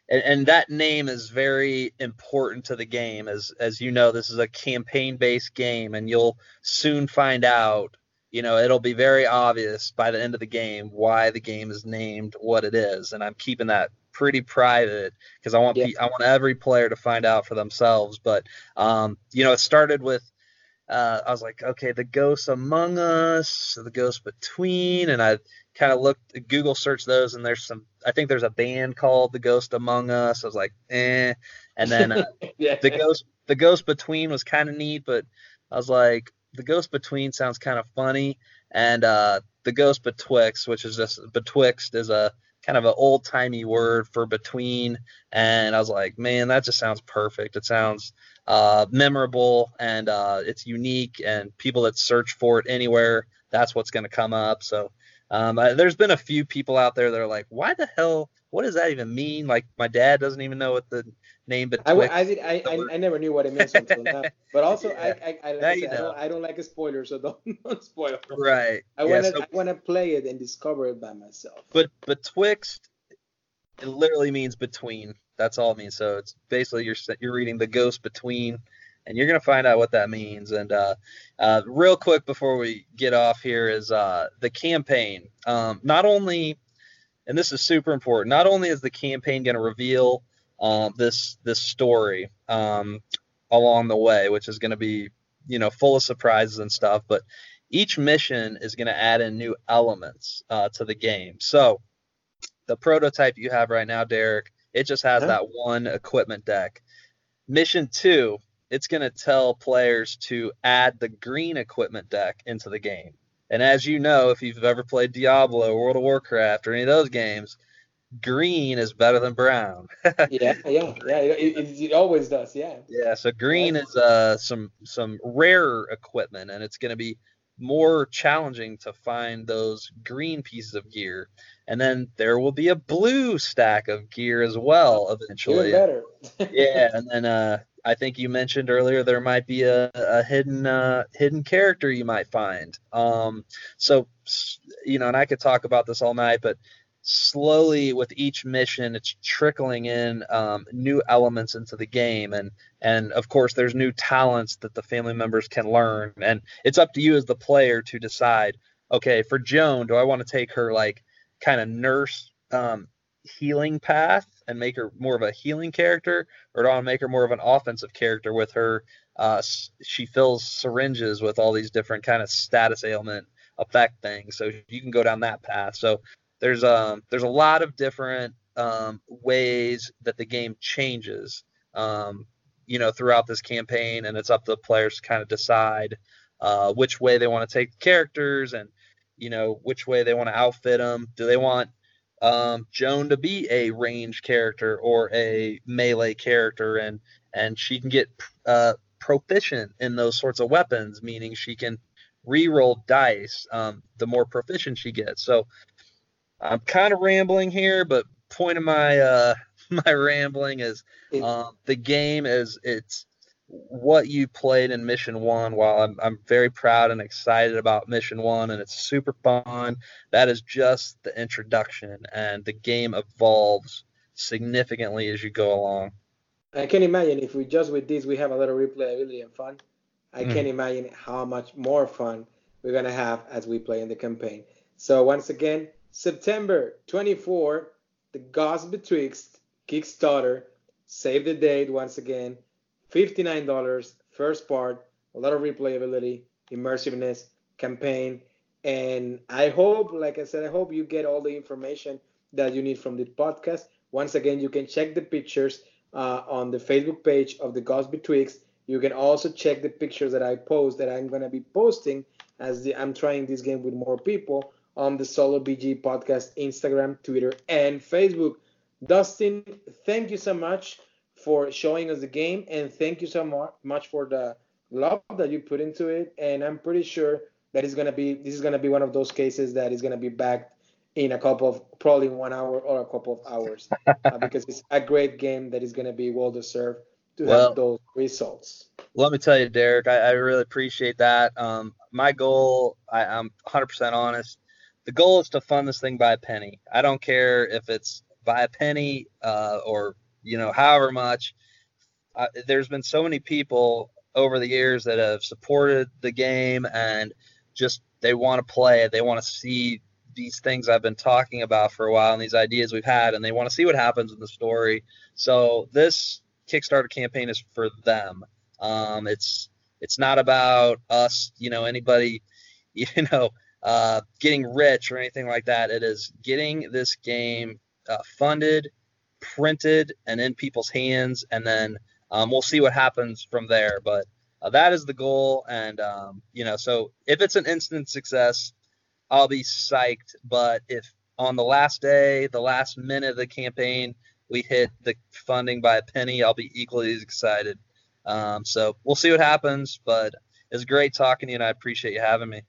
and, and that name is very important to the game. As as you know, this is a campaign based game, and you'll soon find out. You know, it'll be very obvious by the end of the game why the game is named what it is, and I'm keeping that pretty private because I want yeah. I want every player to find out for themselves. But um, you know, it started with uh, I was like, okay, the ghosts among us, the ghosts between, and I kind of looked, Google searched those, and there's some, I think there's a band called the Ghost Among Us. I was like, eh, and then uh, yeah. the ghost, the ghost between was kind of neat, but I was like, the ghost between sounds kind of funny, and uh, the ghost betwixt, which is just betwixt, is a kind of an old timey word for between, and I was like, man, that just sounds perfect. It sounds uh, memorable and uh, it's unique, and people that search for it anywhere, that's what's going to come up. So um, I, there's been a few people out there that are like, why the hell? What does that even mean? Like my dad doesn't even know what the name betwixt. I, I, I, I, never knew what it meant until now. But also, yeah. I, I, I, like said, don't, I don't like a spoiler, so don't, don't spoil. Right. I want to so, I want to play it and discover it by myself. But betwixt, it literally means between. That's all it means. So it's basically you're you're reading the ghost between, and you're gonna find out what that means. And uh, uh, real quick before we get off here is uh, the campaign. Um, not only, and this is super important. Not only is the campaign gonna reveal um, this this story um, along the way, which is gonna be you know full of surprises and stuff, but each mission is going to add in new elements uh, to the game. So the prototype you have right now, Derek, it just has that one equipment deck. Mission two, it's going to tell players to add the green equipment deck into the game. And as you know, if you've ever played Diablo, World of Warcraft, or any of those games, green is better than brown. yeah, yeah, yeah. It, it, it, always does. Yeah. Yeah. So green is uh, some some rarer equipment, and it's going to be more challenging to find those green pieces of gear. And then there will be a blue stack of gear as well eventually. Even better. yeah, and then uh, I think you mentioned earlier there might be a, a hidden uh, hidden character you might find. Um, so you know, and I could talk about this all night, but slowly with each mission it's trickling in um, new elements into the game. And and of course there's new talents that the family members can learn. And it's up to you as the player to decide okay for joan do i want to take her like kind of nurse um, healing path and make her more of a healing character or do i want to make her more of an offensive character with her uh, she fills syringes with all these different kind of status ailment effect things. So you can go down that path. So there's um there's a lot of different um, ways that the game changes um, you know throughout this campaign and it's up to the players to kind of decide uh, which way they want to take the characters and you know which way they want to outfit them do they want um, joan to be a range character or a melee character and and she can get uh, proficient in those sorts of weapons meaning she can re-roll dice um, the more proficient she gets. So I'm kind of rambling here, but point of my uh, my rambling is um, the game is it's what you played in Mission One. While I'm I'm very proud and excited about Mission One, and it's super fun. That is just the introduction, and the game evolves significantly as you go along. I can imagine if we just with this we have a lot of replayability and fun. I mm. can imagine how much more fun we're gonna have as we play in the campaign. So once again, September 24, The Ghost Betwixt Kickstarter. Save the date once again. $59, first part, a lot of replayability, immersiveness, campaign. And I hope, like I said, I hope you get all the information that you need from the podcast. Once again, you can check the pictures uh, on the Facebook page of the Ghost Betwixt. You can also check the pictures that I post that I'm going to be posting as the, I'm trying this game with more people on the Solo BG podcast, Instagram, Twitter, and Facebook. Dustin, thank you so much for showing us the game, and thank you so much for the love that you put into it. And I'm pretty sure that is gonna be this is gonna be one of those cases that is gonna be backed in a couple of probably one hour or a couple of hours uh, because it's a great game that is gonna be well deserved to well, have those results. Let me tell you, Derek, I, I really appreciate that. Um, my goal, I, I'm 100% honest the goal is to fund this thing by a penny. I don't care if it's by a penny uh, or you know however much. Uh, there's been so many people over the years that have supported the game and just they want to play it. They want to see these things I've been talking about for a while and these ideas we've had, and they want to see what happens in the story. So this Kickstarter campaign is for them. Um, it's It's not about us, you know, anybody, you know, uh, getting rich or anything like that. It is getting this game uh, funded, printed, and in people's hands, and then um, we'll see what happens from there. But uh, that is the goal, and um, you know, so if it's an instant success, I'll be psyched. But if on the last day, the last minute of the campaign, we hit the funding by a penny, I'll be equally as excited. Um, so we'll see what happens, but it's great talking to you, and I appreciate you having me.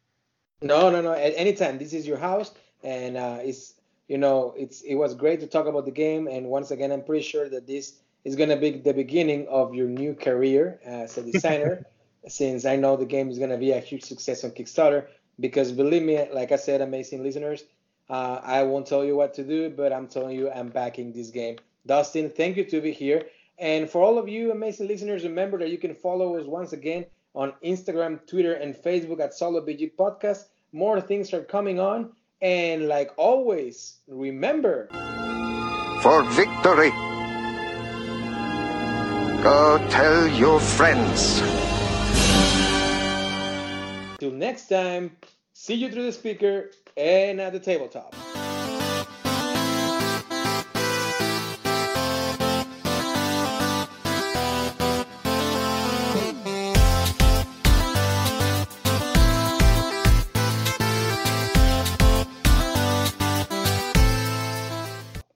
No, no, no. At any time, This is your house, and uh, it's you know it's it was great to talk about the game. And once again, I'm pretty sure that this is gonna be the beginning of your new career as a designer, since I know the game is gonna be a huge success on Kickstarter. Because believe me, like I said, amazing listeners, uh, I won't tell you what to do, but I'm telling you, I'm backing this game. Dustin, thank you to be here. And for all of you amazing listeners, remember that you can follow us once again on Instagram, Twitter, and Facebook at SoloBG Podcast. More things are coming on. And like always, remember for victory, go tell your friends. Till next time, see you through the speaker and at the tabletop.